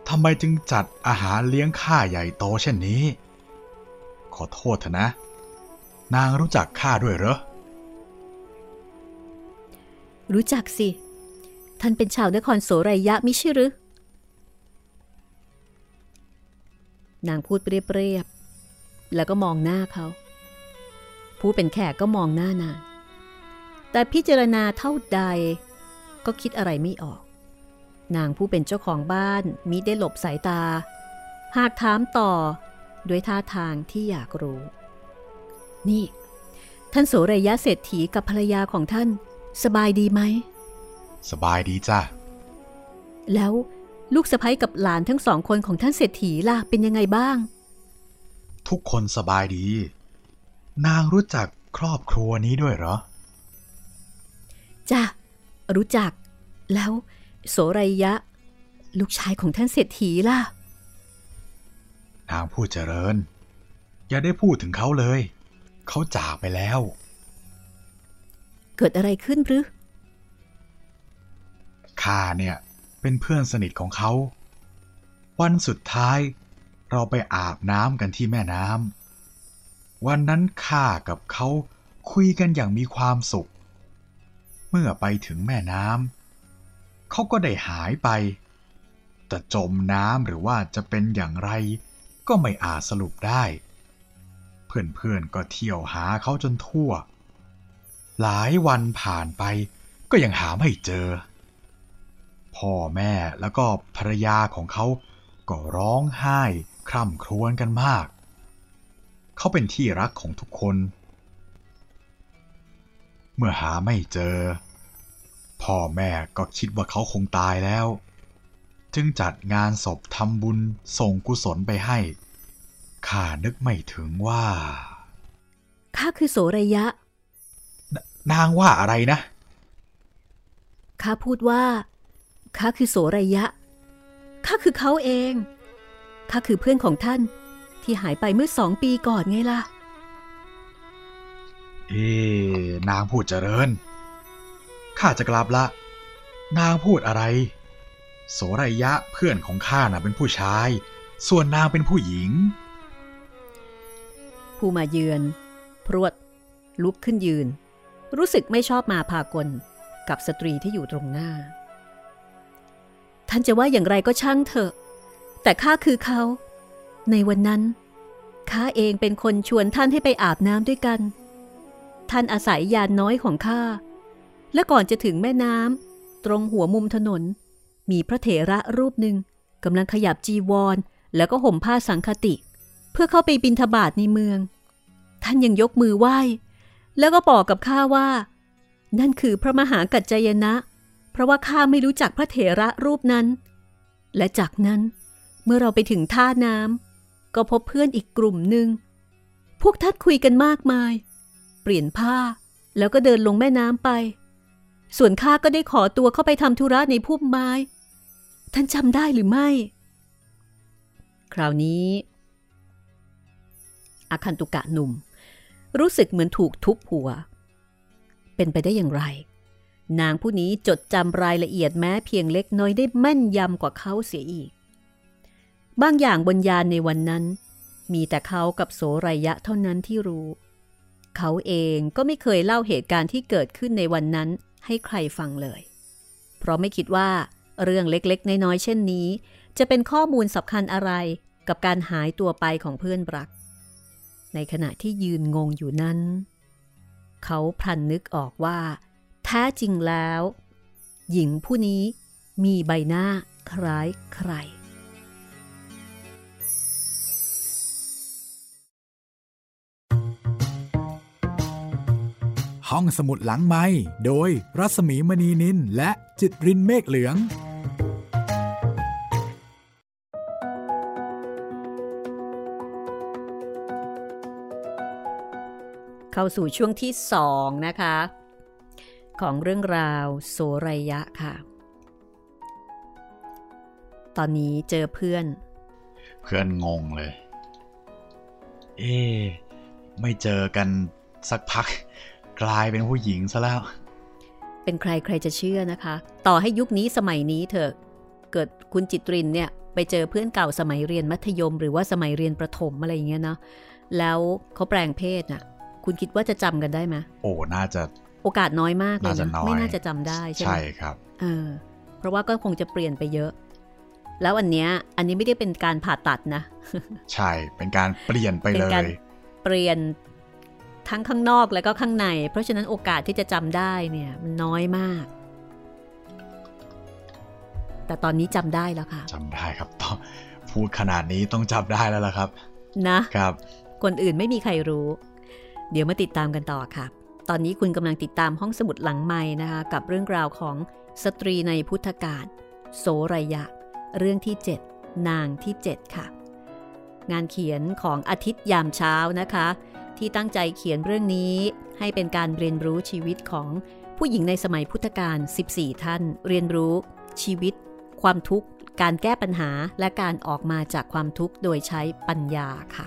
ทำไมจึงจัดอาหารเลี้ยงข้าใหญ่โตเช่นนี้ ขอโทษเถอะนะ นางรู้จักข้าด้วยเหรอ รู้จักสิ ท่านเป็นชาวนครโสรายะมิใช่หรือ นางพูดเปรียบๆแล้วก็มองหน้าเขา ผู้เป็นแขกก็มองหน้านาง แต่พิจารณาเท่าใด ก็คิดอะไรไม่ออก นางผู้เป็นเจ้าของบ้านมิได้หลบสายตา หากถามต่อด้วยท่าทางที่อยากรู้ นี่ ท่านโสรยะเศรษฐีกับภรรยาของท่าน สบายดีไหม สบายดีจ้ะ แล้วลูกสะพ้ยกับหลานทั้งสองคนของท่านเศรษฐีล่ะเป็นยังไงบ้าง ทุกคนสบายดี นางรู้จักครอบครัวนี้ด้วยเหรอ จ้ะรู้จัก แล้ว โสรยะ ลูกชายของท่านเศรษฐีล่ะ นางผู้เจริญ อย่าได้พูดถึงเขาเลย เขาจากไปแล้ว เกิดอะไรขึ้นหรือข้าเนี่ยเป็นเพื่อนสนิทของเขา วันสุดท้ายเราไปอาบน้ำกันที่แม่น้ำวันนั้นข้ากับเขาคุยกันอย่างมีความสุข เมื่อไปถึงแม่น้ำเขาก็ได้หายไปจะจมน้ำหรือว่าจะเป็นอย่างไร ก็ไม่อาจสรุปได้ เพื่อนๆก็เที่ยวหาเขาจนทั่ว หลายวันผ่านไปก็ยังหาไม่เจอ พ่อแม่แล้วก็ภรรยาของเขาก็ร้องไห้คร่ำครวญกันมาก เขาเป็นที่รักของทุกคนเมื่อหาไม่เจอ พ่อแม่ก็คิดว่าเขาคงตายแล้ว จึงจัดงานศพทำบุญส่งกุศลไปให้ ข้านึกไม่ถึงว่า ข้าคือโสรยะนนางว่าอะไรนะ ข้าพูดว่า ข้าคือโสรยะ ข้าคือเขาเอง ข้าคือเพื่อนของท่านที่หายไปเมื่อสองปีก่อนไงล่ะ เอ๊นางพูดเจริญ ข้าจะกลับละ นางพูดอะไร โสรยะเพื่อนของข้าน่ะเป็นผู้ชาย ส่วนนางเป็นผู้หญิง ผู้มาเยือน พรวด ลุกขึ้นยืน รู้สึกไม่ชอบมาพากล กับสตรีที่อยู่ตรงหน้า ท่านจะว่าอย่างไรก็ช่างเถอะ แต่ข้าคือเขา ในวันนั้นข้าเองเป็นคนชวนท่านให้ไปอาบน้ำด้วยกัน ท่านอาศัยยานน้อยของข้า และก่อนจะถึงแม่น้ำตรงหัวมุมถนน มีพระเถระรูปหนึ่งกำลังขยับจีวร แล้วก็ห่มผ้าสังคติ เพื่อเข้าไปบินทบาทในเมือง ท่านยังยกมือไหว้ แล้วก็บอกกับข้าว่า นั่นคือพระมหากัจจยนะ เพราะว่าข้าไม่รู้จักพระเถระรูปนั้น และจากนั้นเมื่อเราไปถึงท่าน้ำก็พบเพื่อนอีกกลุ่มหนึ่ง พวกท่านคุยกันมากมาย เปลี่ยนผ้า แล้วก็เดินลงแม่น้ำไป ส่วนข้าก็ได้ขอตัวเข้าไปทำธุระในพุ่มไม้ ท่านจำได้หรือไม่ คราวนี้อาคันตุกะหนุ่ม รู้สึกเหมือนถูกทุบหัว เป็นไปได้อย่างไร นางผู้นี้จดจำรายละเอียดแม้เพียงเล็กน้อยได้แม่นยำกว่าเขาเสียอีก บางอย่างบนยานในวันนั้น มีแต่เขากับโสรยะเท่านั้นที่รู้ เขาเองก็ไม่เคยเล่าเหตุการณ์ที่เกิดขึ้นในวันนั้นให้ใครฟังเลย เพราะไม่คิดว่าเรื่องเล็กๆ น้อยๆ เช่นนี้ จะเป็นข้อมูลสำคัญอะไรกับการหายตัวไปของเพื่อนรัก ในขณะที่ยืนงงอยู่นั้น เขาพลันนึกออกว่าแท้จริงแล้ว หญิงผู้นี้มีใบหน้าคล้ายใคร ห้องสมุดหลังไม้โดยรัสมีมณีนินและจิตรินเมฆเหลือง เข้าสู่ช่วงที่สองนะคะ ของเรื่องราวโสรยะค่ะ ตอนนี้เจอเพื่อน เพื่อนงงเลย เอ๊ะไม่เจอกันสักพัก กลายเป็นผู้หญิงซะแล้ว เป็นใครใครจะเชื่อนะคะ ต่อให้ยุคนี้สมัยนี้เถอะ เกิดคุณจิตรินเนี่ยไปเจอเพื่อนเก่าสมัยเรียนมัธยม หรือว่าสมัยเรียนประถมอะไรอย่างเงี้ยนะแล้วเขาแปลงเพศน่ะ คุณคิดว่าจะจำกันได้ไหมโอ้ น่าจะ โอกาสน้อยมากเลยน่าจะนะน้อยไม่น่าจะจำได้ใช่ไหมใช่ครับเออเพราะว่าก็คงจะเปลี่ยนไปเยอะ แล้วอันเนี้ย อันนี้ไม่ได้เป็นการผ่าตัดนะ ใช่ เป็นการเปลี่ยนไปเป็เลนการยเปลี่ยน ทั้งข้างนอกแล้วก็ข้างใน เพราะฉะนั้นโอกาสที่จะจำได้เนี่ยมันน้อยมาก แต่ตอนนี้จำได้แล้วค่ะจำได้ครับต้องพูดขนาดนี้ต้องจำได้แล้วล่ะครับ นะครับ คนอื่นไม่มีใครรู้ เดี๋ยวมาติดตามกันต่อค่ะ ตอนนี้คุณกำลังติดตามห้องสมุดหลังไม้นะคะ กับเรื่องราวของสตรีในพุทธกาลโสรยะ เรื่องที่ 7 นางที่ 7 ค่ะ งานเขียนของอาทิตย์ยามเช้านะคะ ที่ตั้งใจเขียนเรื่องนี้ให้เป็นการเรียนรู้ชีวิตของผู้หญิงในสมัยพุทธกาล 14 ท่าน เรียนรู้ชีวิต ความทุกข์ การแก้ปัญหา และการออกมาจากความทุกข์โดยใช้ปัญญาค่ะ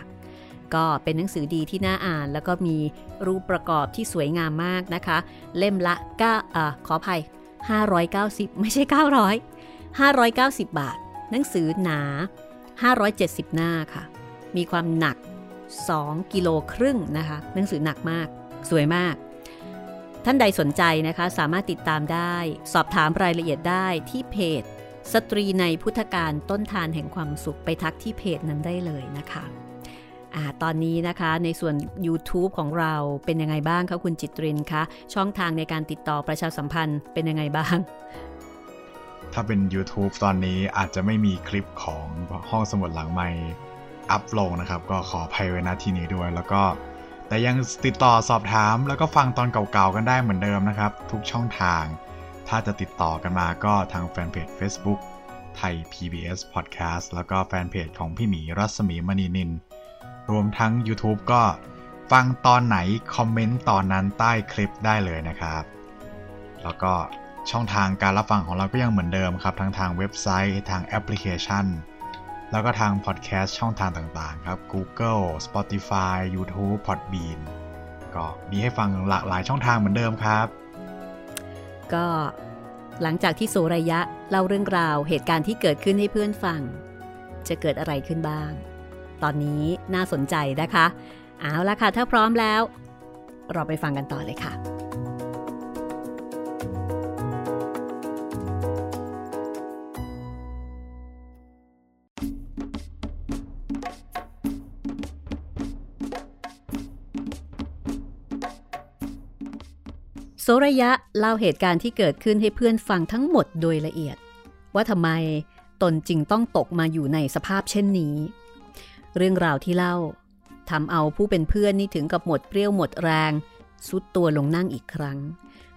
ก็เป็นหนังสือดีที่น่าอ่าน แล้วก็มีรูปประกอบที่สวยงามมากนะคะ เล่มละ9อ่าขออภัย 590 ไม่ใช่ 900 590 บาท หนังสือหนา 570 หน้าค่ะ มีความหนัก 2 กิโลครึ่งนะคะหนังสือหนักมาก สวยมาก ท่านใดสนใจนะคะ สามารถติดตามได้ สอบถามรายละเอียดได้ที่เพจ สตรีในพุทธการต้นทานแห่งความสุขไปทักที่เพจนั้นได้เลยนะคะอ่าตอนนี้นะคะในส่วน YouTube ของเราเป็นยังไงบ้างคะคุณจิตรินคะช่องทางในการติดต่อประชาสัมพันธ์เป็นยังไงบ้าง ถ้าเป็น YouTube ตอนนี้อาจจะไม่มีคลิปของห้องสมุดหลังไม้ อัพลงนะครับ ก็ขออภัยไว้ณที่นี้ด้วย แล้วก็แต่ยังติดต่อสอบถาม แล้วก็ฟังตอนเก่าๆกันได้เหมือนเดิมนะครับ ทุกช่องทาง ถ้าจะติดต่อกันมาก็ทางแฟนเพจ Facebook ไทย PBS Podcast แล้วก็แฟนเพจของพี่หมีรัศมีมณีนิน รวมทั้ง YouTube ก็ฟังตอนไหน comment ตอนนั้นใต้คลิปได้เลยนะครับ แล้วก็ช่องทางการรับฟังของเราก็ยังเหมือนเดิมครับ ทั้งทางเว็บไซต์ทางแอปพลิเคชัน แล้วก็ทางพอดแคสต์ช่องทางต่างๆ ครับ Google Spotify YouTube Podbean ก็มีให้ฟังหลากหลายช่องทางเหมือนเดิมครับ ก็หลังจากที่โสระยะเล่าเรื่องราวเหตุการณ์ที่เกิดขึ้นให้เพื่อนฟัง จะเกิดอะไรขึ้นบ้าง ตอนนี้น่าสนใจนะคะ เอาละค่ะ ถ้าพร้อมแล้ว เราไปฟังกันต่อเลยค่ะ โสระยะเล่าเหตุการณ์ที่เกิดขึ้นให้เพื่อนฟังทั้งหมดโดยละเอียด ว่าทำไมตนจึงต้องตกมาอยู่ในสภาพเช่นนี้ เรื่องราวที่เล่าทำเอาผู้เป็นเพื่อนนี่ถึงกับหมดเปรี้ยวหมดแรง สุดตัวลงนั่งอีกครั้ง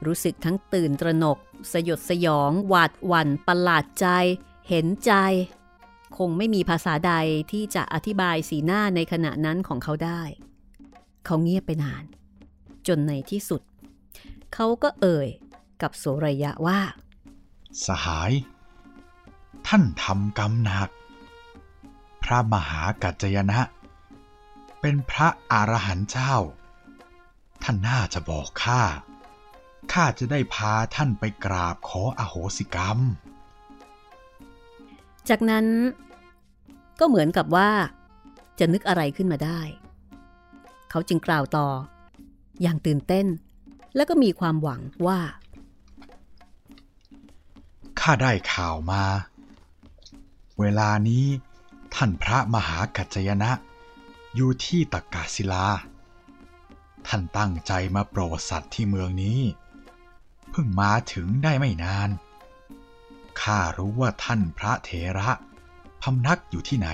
รู้สึกทั้งตื่นตระหนก สยดสยอง หวาดหวั่นประหลาดใจ เห็นใจ คงไม่มีภาษาใดที่จะอธิบายสีหน้าในขณะนั้นของเขาได้ เขาเงียบไปนาน จนในที่สุด เขาก็เอ่ยกับโสระยะว่า สหาย ท่านทำกรรมหนัก พระมหากัจจยนะ เป็นพระอรหันต์เจ้า ท่านน่าจะบอกข้า ข้าจะได้พาท่านไปกราบขออโหสิกรรม จากนั้น ก็เหมือนกับว่า จะนึกอะไรขึ้นมาได้ เขาจึงกล่าวต่อ อย่างตื่นเต้น และก็มีความหวังว่า ข้าได้ข่าวมา เวลานี้ท่านพระมหากัจจยนะ อยู่ที่ตักกาศิลา ท่านตั้งใจมาโปรดสัตว์ที่เมืองนี้ เพิ่งมาถึงได้ไม่นาน ข้ารู้ว่าท่านพระเถระพำนักอยู่ที่ไหน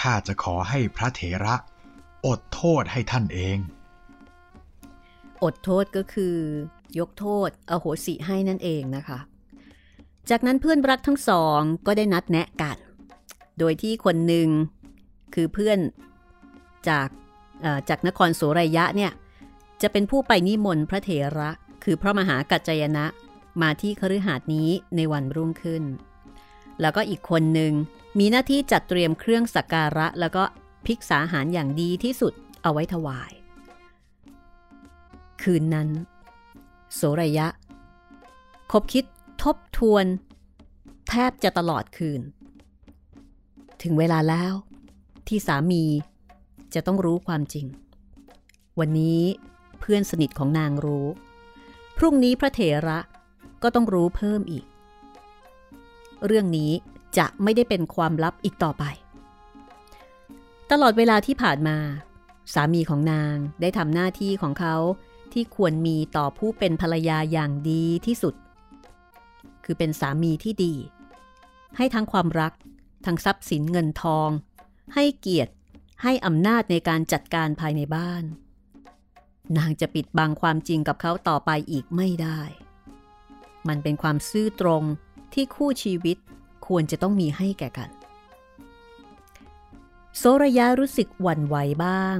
ข้าจะขอให้พระเถระอดโทษให้ท่านเอง อดโทษก็คือยกโทษอโหสิให้นั่นเองนะคะ จากนั้นเพื่อนรักทั้งสองก็ได้นัดแนะกัน โดยที่คนหนึ่งคือเพื่อนจากจากนครโสรยะเนี่ยจะเป็นผู้ไปนิมนต์พระเถระ คือพระมหากัจจยนะมาที่คฤหาสน์นี้ในวันรุ่งขึ้น แล้วก็อีกคนหนึ่งมีหน้าที่จัดเตรียมเครื่องสักการะ แล้วก็ภิกษาหารอย่างดีที่สุดเอาไว้ถวาย คืนนั้น โสระยะ คบคิดทบทวน แทบจะตลอดคืน ถึงเวลาแล้ว ที่สามีจะต้องรู้ความจริง วันนี้เพื่อนสนิทของนางรู้ พรุ่งนี้พระเถระก็ต้องรู้เพิ่มอีก เรื่องนี้จะไม่ได้เป็นความลับอีกต่อไป ตลอดเวลาที่ผ่านมา สามีของนางได้ทำหน้าที่ของเขา ที่ควรมีต่อผู้เป็นภรรยาอย่างดีที่สุด คือเป็นสามีที่ดี ให้ทั้งความรัก ทั้งทรัพย์สินเงินทอง ให้เกียรติ ให้อำนาจในการจัดการภายในบ้าน นางจะปิดบังความจริงกับเขาต่อไปอีกไม่ได้ มันเป็นความซื่อตรงที่คู่ชีวิตควรจะต้องมีให้แก่กัน โซระยะรู้สึกหวั่นไหวบ้าง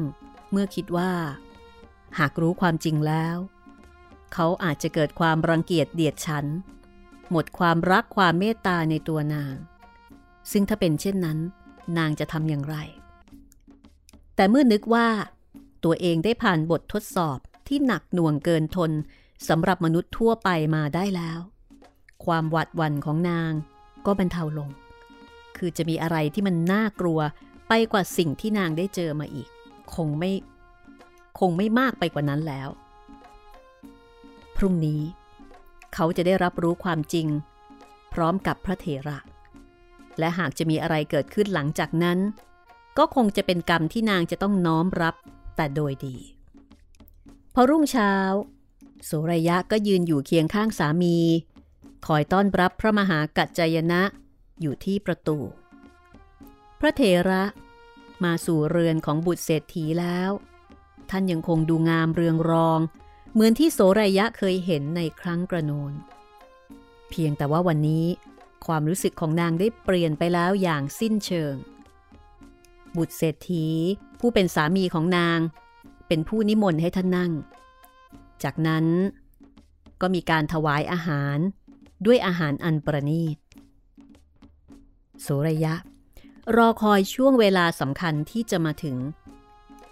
เมื่อคิดว่า หากรู้ความจริงแล้ว เขาอาจจะเกิดความรังเกียจเดียดฉัน หมดความรักความเมตตาในตัวนาง ซึ่งถ้าเป็นเช่นนั้น นางจะทำอย่างไร แต่เมื่อนึกว่า ตัวเองได้ผ่านบททดสอบที่หนักหน่วงเกินทนสำหรับมนุษย์ทั่วไปมาได้แล้ว ความหวาดหวั่นของนางก็บรรเทาลง คือจะมีอะไรที่มันน่ากลัวไปกว่าสิ่งที่นางได้เจอมาอีก คงไม่ คงไม่มากไปกว่านั้นแล้ว พรุ่งนี้ เขาจะได้รับรู้ความจริง พร้อมกับพระเถระ และหากจะมีอะไรเกิดขึ้นหลังจากนั้น ก็คงจะเป็นกรรมที่นางจะต้องน้อมรับแต่โดยดี พอรุ่งเช้าโสระยะก็ยืนอยู่เคียงข้างสามี คอยต้อนรับพระมหากัจจยนะอยู่ที่ประตู พระเถระมาสู่เรือนของบุตรเศรษฐีแล้ว ท่านยังคงดูงามเรืองรอง เหมือนที่โสระยะเคยเห็นในครั้งกระโนน เพียงแต่ว่าวันนี้ความรู้สึกของนางได้เปลี่ยนไปแล้วอย่างสิ้นเชิง บุตรเศรษฐีผู้เป็นสามีของนาง เป็นผู้นิมนต์ให้ท่านนั่ง จากนั้นก็มีการถวายอาหารด้วยอาหารอันประณีต โสระยะ รอคอยช่วงเวลาสำคัญที่จะมาถึง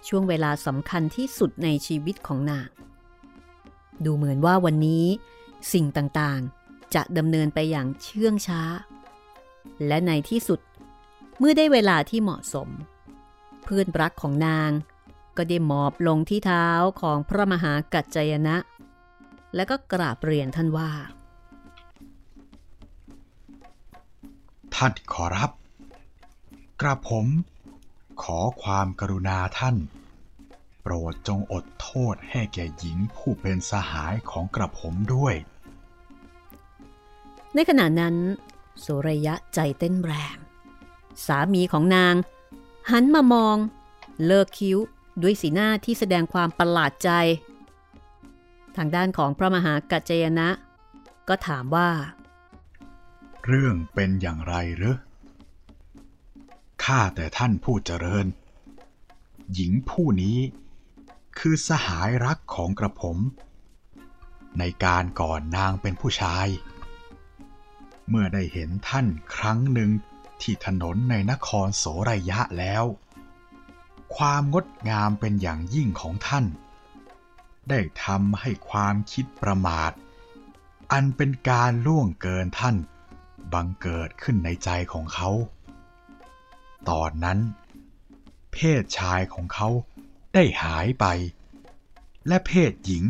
ช่วงเวลาสำคัญที่สุดในชีวิตของนาง ดูเหมือนว่าวันนี้ สิ่งต่างๆ จะดำเนินไปอย่างเชื่องช้า และในที่สุด เมื่อได้เวลาที่เหมาะสม เพื่อนรักของนาง ก็ได้หมอบลงที่เท้าของพระมหากัจจยนะ และก็กราบเรียนท่านว่า ท่านขอรับ กระผม ขอความกรุณาท่าน โปรดจงอดโทษให้แก่หญิงผู้เป็นสหายของกระผมด้วย ในขณะนั้นโสระยะใจเต้นแรง สามีของนาง หันมามอง เลิกคิ้วด้วยสีหน้าที่แสดงความประหลาดใจ ทางด้านของพระมหากัจจยนะ ก็ถามว่า เรื่องเป็นอย่างไรหรือ ข้าแต่ท่านผู้เจริญ หญิงผู้นี้ คือสหายรักของกระผม ในการก่อนนางเป็นผู้ชาย เมื่อได้เห็นท่านครั้งหนึ่งที่ถนนในนครโสรยะแล้ว ความงดงามเป็นอย่างยิ่งของท่าน ได้ทำให้ความคิดประมาท อันเป็นการล่วงเกินท่านบังเกิดขึ้นในใจของเขา ตอนนั้น เพศชายของเขาได้หายไป และเพศหญิง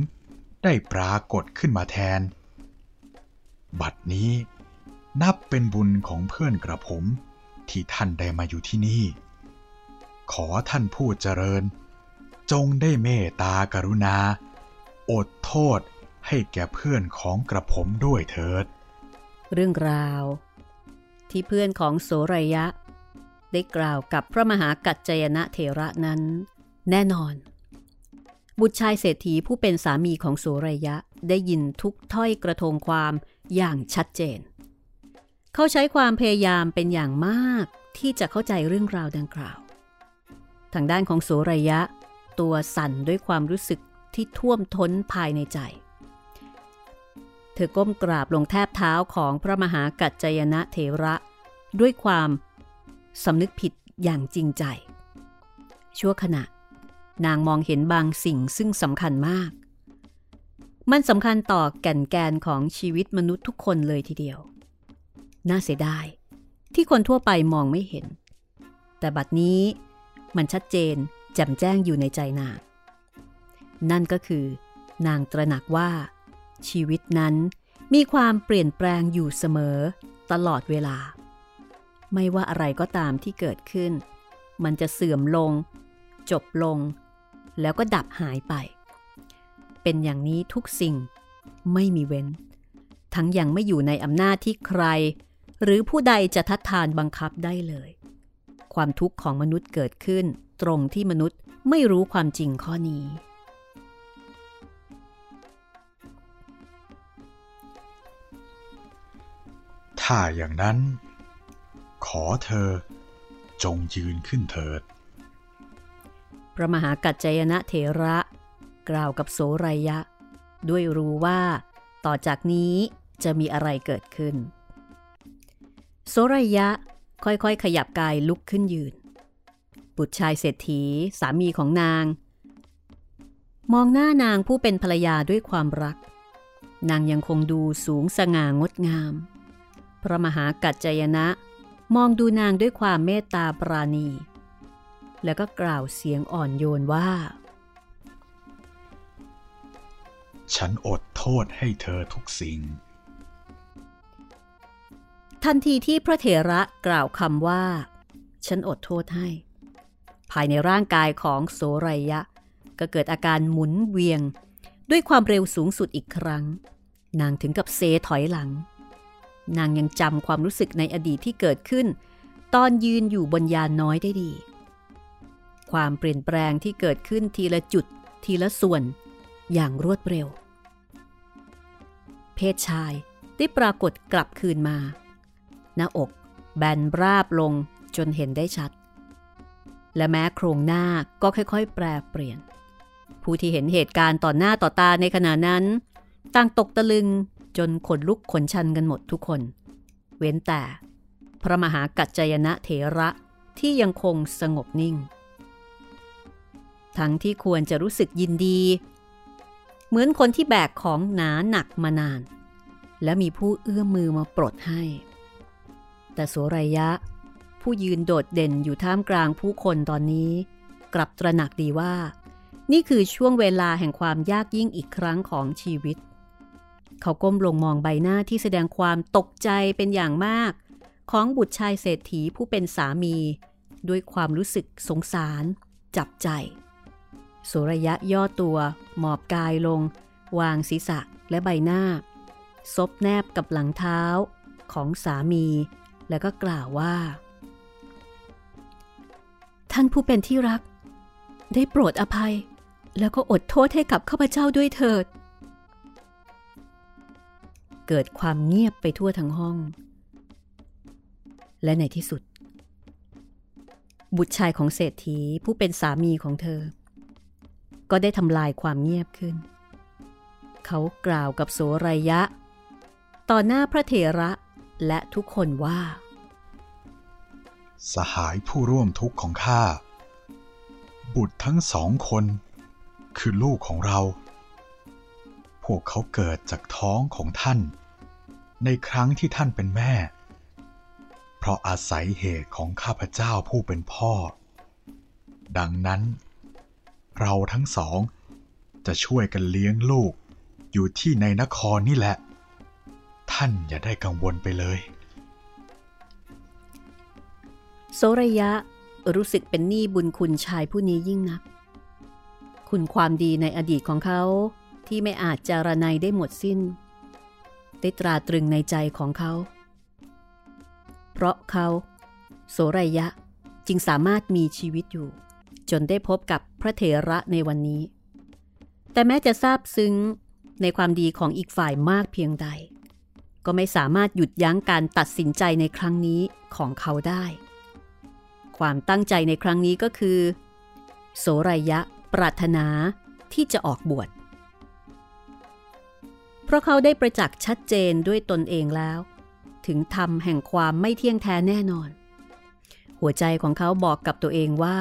ได้ปรากฏขึ้นมาแทน บัดนี้นับเป็นบุญของเพื่อนกระผมที่ท่านได้มาอยู่ที่นี่ ขอท่านผู้เจริญ จงได้เมตตากรุณา อดโทษให้แก่เพื่อนของกระผมด้วยเถิด เรื่องราว ที่เพื่อนของโสรยะ ได้กล่าวกับพระมหากัจจยนะเถระนั้น แน่นอน บุตรชายเศรษฐีผู้เป็นสามีของโสรยะได้ยินทุกถ้อยกระทงความอย่างชัดเจน เขาใช้ความพยายามเป็นอย่างมากที่จะเข้าใจเรื่องราวดังกล่าว ทางด้านของโสรยะ ตัวสั่นด้วยความรู้สึกที่ท่วมท้นภายในใจ เธอก้มกราบลงแทบเท้าของพระมหากัจจยนะเถระ ด้วยความ สำนึกผิดอย่างจริงใจ ชั่วขณะ นางมองเห็นบางสิ่งซึ่งสำคัญมาก มันสำคัญต่อแก่นแกนของชีวิตมนุษย์ทุกคนเลยทีเดียว น่าเสียดาย ที่คนทั่วไปมองไม่เห็น แต่บัดนี้มันชัดเจนแจ่มแจ้งอยู่ในใจนาง นั่นก็คือนางตระหนักว่า ชีวิตนั้นมีความเปลี่ยนแปลงอยู่เสมอตลอดเวลา ไม่ว่าอะไรก็ตามที่เกิดขึ้น มันจะเสื่อมลง จบลง แล้วก็ดับหายไป เป็นอย่างนี้ทุกสิ่งไม่มีเว้น ทั้งยังไม่อยู่ในอำนาจที่ใคร หรือผู้ใดจะทัดทานบังคับได้เลย ความทุกข์ของมนุษย์เกิดขึ้น ตรงที่มนุษย์ไม่รู้ความจริงข้อนี้ ถ้าอย่างนั้น ขอเธอ จงยืนขึ้นเถิด พระมหากัจจยนะเถระ กล่าวกับโสรยะ ด้วยรู้ว่า ต่อจากนี้จะมีอะไรเกิดขึ้น โสรยะค่อยๆ ขยับกายลุกขึ้นยืน บุตรชายเศรษฐีสามีของนาง มองหน้านางผู้เป็นภรรยาด้วยความรัก นางยังคงดูสูงสง่างดงาม พระมหากัจจยนะ มองดูนางด้วยความเมตตาปราณี แล้วก็กล่าวเสียงอ่อนโยนว่า ฉันอดโทษให้เธอทุกสิ่ง ทันทีที่พระเถระกล่าวคำว่า ฉันอดโทษให้ ภายในร่างกายของโสรยะ ก็เกิดอาการหมุนเวียงด้วยความเร็วสูงสุดอีกครั้ง นางถึงกับเซถอยหลัง นางยังจำความรู้สึกในอดีตที่เกิดขึ้น ตอนยืนอยู่บนยานน้อยได้ดี ความเปลี่ยนแปลงที่เกิดขึ้นทีละจุดทีละส่วน อย่างรวดเร็ว เพศชายได้ปรากฏกลับคืนมา หน้าอกแบนราบลงจนเห็นได้ชัด และแม้โครงหน้าก็ค่อยๆ แปรเปลี่ยน ผู้ที่เห็นเหตุการณ์ต่อหน้าต่อตาในขณะนั้น ต่างตกตะลึง จนขนลุกขนชันกันหมดทุกคน เว้นแต่ พระมหากัจจยนะเถระที่ยังคงสงบนิ่ง ทั้งที่ควรจะรู้สึกยินดี เหมือนคนที่แบกของหนาหนักมานาน และมีผู้เอื้อมมือมาปลดให้ แต่โสรยะ ผู้ยืนโดดเด่นอยู่ท่ามกลางผู้คนตอนนี้ กลับตระหนักดีว่า นี่คือช่วงเวลาแห่งความยากยิ่งอีกครั้งของชีวิต เขาก้มลงมองใบหน้าที่แสดงความตกใจเป็นอย่างมาก ของบุตรชายเศรษฐีผู้เป็นสามี ด้วยความรู้สึกสงสาร จับใจโสระยะย่อตัว หมอบกายลง วางศีรษะและใบหน้า ซบแนบกับหลังเท้าของสามี แล้วก็กล่าวว่า ท่านผู้เป็นที่รัก ได้โปรดอภัย แล้วก็อดโทษให้กับข้าพเจ้าด้วยเถิด เกิดความเงียบไปทั่วทั้งห้อง และในที่สุด บุตรชายของเศรษฐีผู้เป็นสามีของเธอ ก็ได้ทำลายความเงียบขึ้น เขากล่าวกับโสรยะ ต่อหน้าพระเถระและทุกคนว่า สหายผู้ร่วมทุกข์ของข้า บุตรทั้งสองคน คือลูกของเรา พวกเขาเกิดจากท้องของท่าน ในครั้งที่ท่านเป็นแม่ เพราะอาศัยเหตุของข้าพเจ้าผู้เป็นพ่อ ดังนั้น เราทั้งสองจะช่วยกันเลี้ยงลูกอยู่ที่ในนครนี่แหละ ท่านอย่าได้กังวลไปเลยโสระยะรู้สึกเป็นหนี้บุญคุณชายผู้นี้ยิ่งนัก คุณความดีในอดีตของเขา ที่ไม่อาจจารนัยได้หมดสิ้น ได้ตราตรึงในใจของเขา เพราะเขาโสรยะจึงสามารถมีชีวิตอยู่ จนได้พบกับพระเถระในวันนี้ แต่แม้จะทราบซึ้งในความดีของอีกฝ่ายมากเพียงใด ก็ไม่สามารถหยุดยั้งการตัดสินใจในครั้งนี้ของเขาได้ ความตั้งใจในครั้งนี้ก็คือ โสรยะปรารถนาที่จะออกบวช ราะเขาได้ประจักษ์ชัดเจนด้วยตนเองแล้ว ถึงธรรมแห่งความไม่เที่ยงแท้แน่นอน หัวใจของเขาบอกกับตัวเองว่า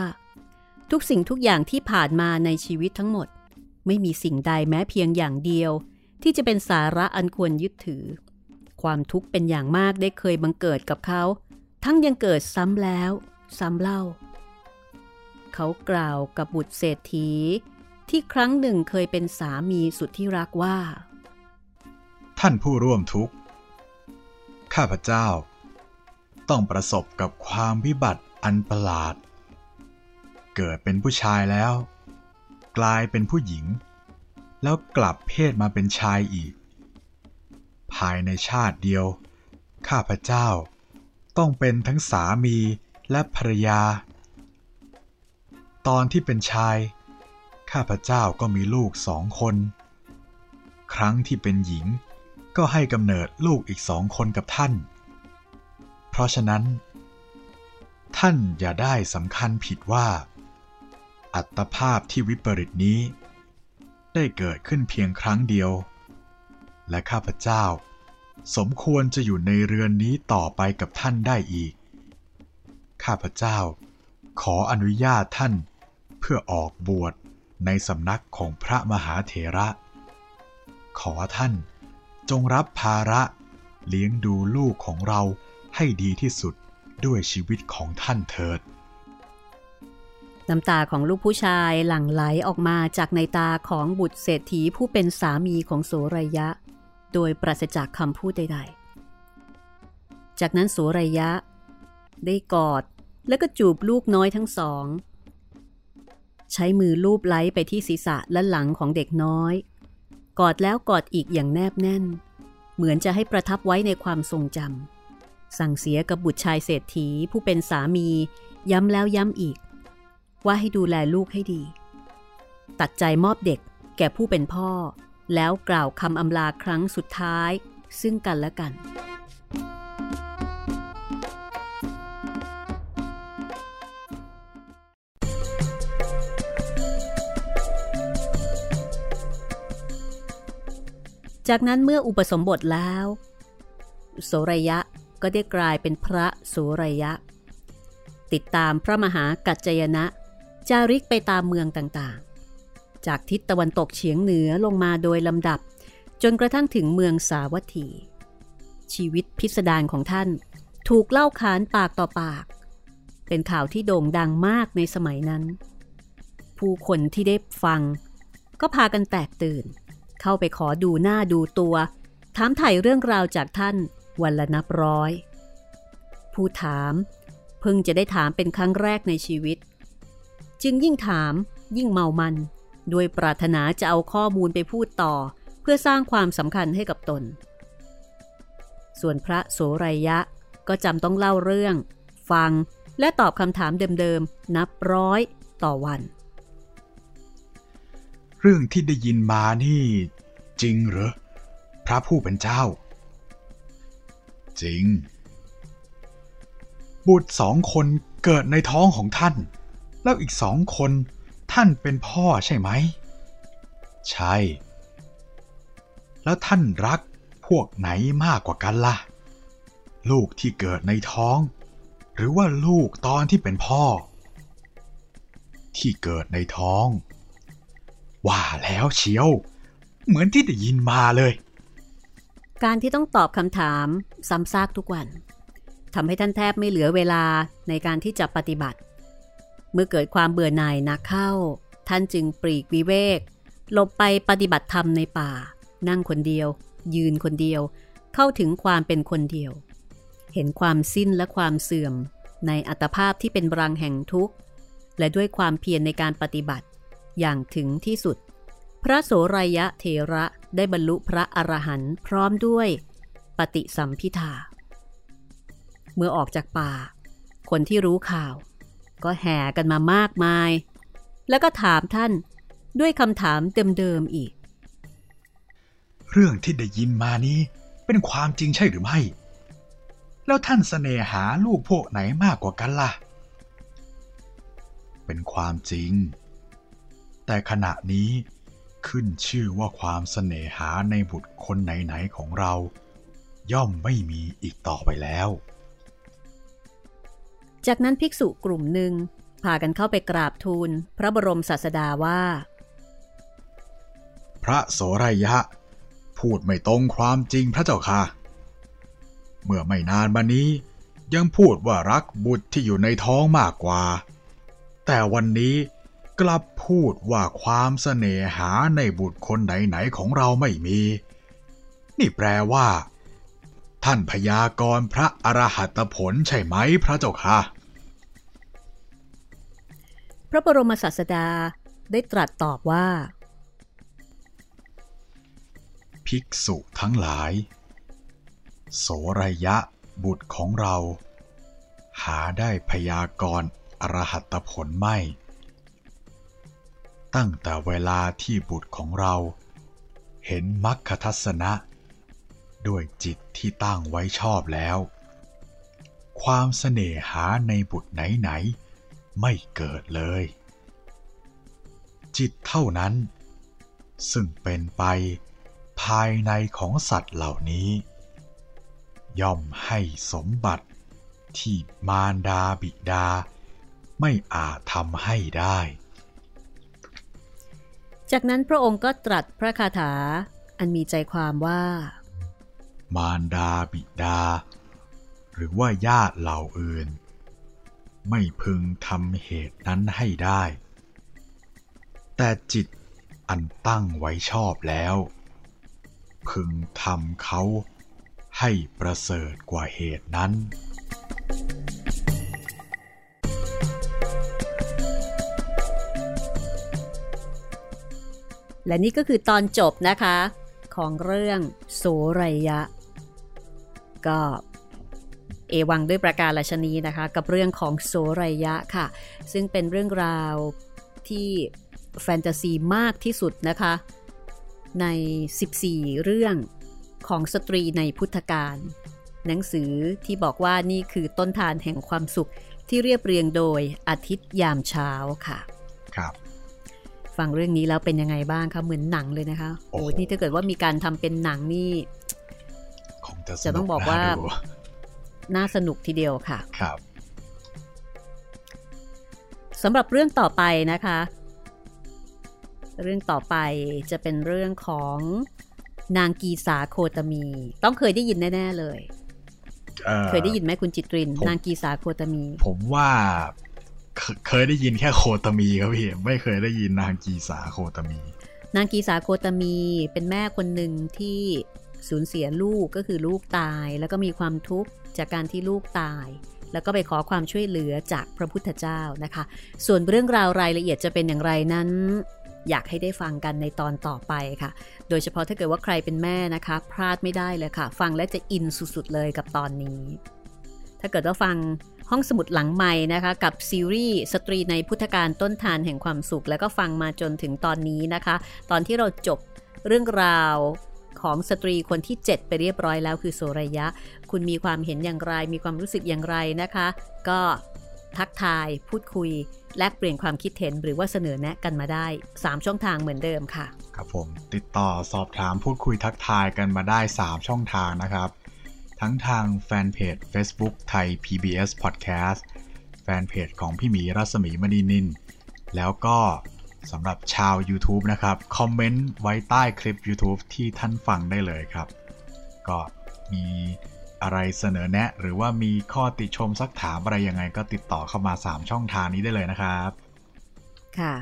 ทุกสิ่งทุกอย่างที่ผ่านมาในชีวิตทั้งหมด ไม่มีสิ่งใดแม้เพียงอย่างเดียว ที่จะเป็นสาระอันควรยึดถือ ความทุกข์เป็นอย่างมากได้เคยบังเกิดกับเขา ทั้งยังเกิดซ้ำแล้ว ซ้ำเล่า เขากล่าวกับบุตรเศรษฐีที่ครั้งหนึ่งเคยเป็นสามีสุดที่รักว่า ท่านผู้ร่วมทุกข์ ข้าพเจ้า ต้องประสบกับความวิบัติอันประหลาด เกิดเป็นผู้ชายแล้ว กลายเป็นผู้หญิง แล้วกลับเพศมาเป็นชายอีก ภายในชาติเดียว ข้าพเจ้า ต้องเป็นทั้งสามีและภรรยา ตอนที่เป็นชาย ข้าพเจ้าก็มีลูกสองคน ครั้งที่เป็นหญิง ก็ให้กำเนิดลูกอีกสองคนกับท่าน เพราะฉะนั้น ท่านอย่าได้สำคัญผิดว่า อัตภาพที่วิปริตนี้ ได้เกิดขึ้นเพียงครั้งเดียว และข้าพเจ้า สมควรจะอยู่ในเรือนนี้ต่อไปกับท่านได้อีก ข้าพเจ้าขออนุญาตท่านเพื่อออกบวชในสำนักของพระมหาเถระ ขอท่าน จงรับภาระเลี้ยงดูลูกของเราให้ดีที่สุดด้วยชีวิตของท่านเถิด น้ำตาของลูกผู้ชายหลั่งไหลออกมาจากในตาของบุตรเศรษฐีผู้เป็นสามีของโสรยะ โดยปราศจากคำพูดใดๆ จากนั้นโสรยะ ได้กอดและก็จูบลูกน้อยทั้งสอง ใช้มือลูบไล้ไปที่ศีรษะและหลังของเด็กน้อย กอดแล้วกอดอีกอย่างแนบแน่น เหมือนจะให้ประทับไว้ในความทรงจำสั่งเสียกับบุตรชายเศรษฐีผู้เป็นสามี ย้ำแล้วย้ำอีก ว่าให้ดูแลลูกให้ดี ตัดใจมอบเด็กแก่ผู้เป็นพ่อ แล้วกล่าวคำอำลาครั้งสุดท้าย ซึ่งกันและกัน จากนั้นเมื่ออุปสมบทแล้ว โสรยะก็ได้กลายเป็นพระโสรยะ ติดตามพระมหากัจจยนะ จาริกไปตามเมืองต่างๆ จากทิศตะวันตกเฉียงเหนือลงมาโดยลำดับ จนกระทั่งถึงเมืองสาวัตถี ชีวิตพิสดารของท่านถูกเล่าขานปากต่อปาก เป็นข่าวที่โด่งดังมากในสมัยนั้น ผู้คนที่ได้ฟังก็พากันแตกตื่น เข้าไปขอดูหน้าดูตัวถามถ่ายเรื่องราวจากท่านวันละนับร้อย ผู้ถามเพิ่งจะได้ถามเป็นครั้งแรกในชีวิต จึงยิ่งถามยิ่งเมามันด้วยปรารถนาจะเอาข้อมูลไปพูดต่อ เพื่อสร้างความสำคัญให้กับตน ส่วนพระโสรยะก็จำต้องเล่าเรื่อง ฟังและตอบคำถามเดิมๆ นับร้อยต่อวัน เรื่องที่ได้ยินมานี่ จริงเหรอ พระผู้เป็นเจ้า จริง บุตรสองคนเกิดในท้องของท่าน แล้วอีกสองคนท่านเป็นพ่อใช่ไหม ใช่ แล้วท่านรักพวกไหนมากกว่ากันล่ะ ลูกที่เกิดในท้อง หรือว่าลูกตอนที่เป็นพ่อ ที่เกิดในท้อง ว่าแล้วเชียว เหมือนที่ได้ยินมาเลย การที่ต้องตอบคำถามซ้ำซากทุกวันทำให้ท่านแทบไม่เหลือเวลาในการที่จะปฏิบัติ เมื่อเกิดความเบื่อหน่ายนักเข้า ท่านจึงปลีกวิเวกหลบไปปฏิบัติธรรมในป่า นั่งคนเดียว ยืนคนเดียว เข้าถึงความเป็นคนเดียว เห็นความสิ้นและความเสื่อมในอัตภาพที่เป็นรังแห่งทุกข์ และด้วยความเพียรในการปฏิบัติ อย่างถึงที่สุด พระโสรยะเทระได้บรรลุพระอรหันต์พร้อมด้วย ปฏิสัมพิทาเมื่อออกจากป่า คนที่รู้ข่าว ก็แห่กันมามากมาย แล้วก็ถามท่านด้วยคำถามเดิมๆอีก เรื่องที่ได้ยินมานี้เป็นความจริงใช่หรือไม่ แล้วท่านสเสน่หาลูกพวกไหนมากกว่ากันล่ะ เป็นความจริง แต่ขณะนี้ขึ้นชื่อว่าความสเสน่หาในบุตรคนไหนๆของเรา ย่อมไม่มีอีกต่อไปแล้ว จากนั้นภิกษุกลุ่มหนึ่งพากันเข้าไปกราบทูลพระบรมศาสดาว่า พระโสรยะ พูดไม่ตรงความจริงพระเจ้าค่ะ เมื่อไม่นานมานี้ยังพูดว่ารักบุตรที่อยู่ในท้องมากกว่า แต่วันนี้ กลับพูดว่าความเสน่หาในบุตรคนไหนๆของเราไม่มี นี่แปลว่า ท่านพยากรณ์พระอรหัตผลใช่ไหมพระเจ้าค่ะ พระบรมศาสดาได้ตรัสตอบว่า ภิกษุทั้งหลาย โสรยะบุตรของเรา หาได้พยากรณ์อรหัตผลไม่ ตั้งแต่เวลาที่บุตรของเรา เห็นมัคคทัศนะ ด้วยจิตที่ตั้งไว้ชอบแล้ว ความเสน่หาในบุตรไหนๆไม่เกิดเลย จิตเท่านั้น ซึ่งเป็นไปภายในของสัตว์เหล่านี้ ย่อมให้สมบัติที่มารดาบิดา ไม่อาจทำให้ได้ จากนั้นพระองค์ก็ตรัสพระคาถา อันมีใจความว่า มารดาบิดา หรือว่าญาติเหล่าอื่น ไม่พึงทำเหตุนั้นให้ได้ แต่จิตอันตั้งไว้ชอบแล้ว พึงทำเขาให้ประเสริฐกว่าเหตุนั้น และนี่ก็คือตอนจบนะคะ ของเรื่องโสรยะ ก็เอวังด้วยประการราชนีนะคะ กับเรื่องของโสรยะค่ะ ซึ่งเป็นเรื่องราวที่แฟนตาซีมากที่สุดนะคะ ใน 14 เรื่องของสตรีในพุทธกาลหนังสือที่บอกว่านี่คือต้นทานแห่งความสุขที่เรียบเรียงโดยอาทิตย์ยามเช้าค่ะ ครับ ฟังเรื่องนี้แล้วเป็นยังไงบ้างคะเหมือนหนังเลยนะคะ โอ้โอ้นี่ถ้าเกิดว่ามีการทำเป็นหนังนี่คงจะสนุจะต้องบอกว่าน่ดูน่าสนุกทีเดียวค่ะ ครับสำหรับเรื่องต่อไปนะคะ เรื่องต่อไปจะเป็นเรื่องของนางกีสาโคตมี ต้องเคยได้ยินแน่ ๆ เลยอ่อเคยได้ยินไหมคุณจิตรินผมนางกีสาโคตมี ผมว่า เคยได้ยินแค่โคตมีครับพี่ ไม่เคยได้ยินนางกีสาโคตมี นางกีสาโคตมีเป็นแม่คนหนึ่งที่สูญเสียลูกก็คือลูกตาย แล้วก็มีความทุกข์จากการที่ลูกตาย แล้วก็ไปขอความช่วยเหลือจากพระพุทธเจ้านะคะ ส่วนเรื่องราวรายละเอียดจะเป็นอย่างไรนั้น อยากให้ได้ฟังกันในตอนต่อไปค่ะ โดยเฉพาะถ้าเกิดว่าใครเป็นแม่นะคะ พลาดไม่ได้เลยค่ะ ฟังและจะอินสุดๆเลยกับตอนนี้ ถ้าเกิดว่าฟัง ห้องสมุดหลังใหม่นะคะ กับซีรีส์สตรีในพุทธการต้นทานแห่งความสุข แล้วก็ฟังมาจนถึงตอนนี้นะคะ ตอนที่เราจบเรื่องราวของสตรีคนที่ 7 ไปเรียบร้อยแล้วคือโสรยะ คุณมีความเห็นอย่างไร มีความรู้สึกอย่างไรนะคะ ก็ทักทายพูดคุย แลกเปลี่ยนความคิดเห็นหรือว่าเสนอแนะกันมาได้ 3 ช่องทางเหมือนเดิมค่ะ ครับผม ติดต่อสอบถามพูดคุยทักทายกันมาได้ 3 ช่องทางนะครับ ทั้งทางแฟนเพจ Facebook ไทย PBS Podcast แฟนเพจของพี่หมีรัศมีมณีนิน แล้วก็สำหรับชาว YouTube นะครับ คอมเมนต์ไว้ใต้คลิป YouTube ที่ท่านฟังได้เลยครับ ก็มีอะไรเสนอแนะ หรือว่ามีข้อติชมสักถามอะไรยังไงก็ติดต่อเข้ามา 3 ช่องทางนี้ได้เลยนะครับ ค่ะ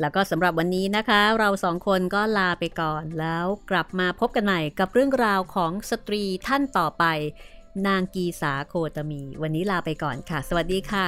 แล้วก็สำหรับวันนี้นะคะ เราสองคนก็ลาไปก่อน แล้วกลับมาพบกันใหม่กับเรื่องราวของสตรีท่านต่อไป นางกีสาโคตมี วันนี้ลาไปก่อนค่ะ สวัสดีค่ะ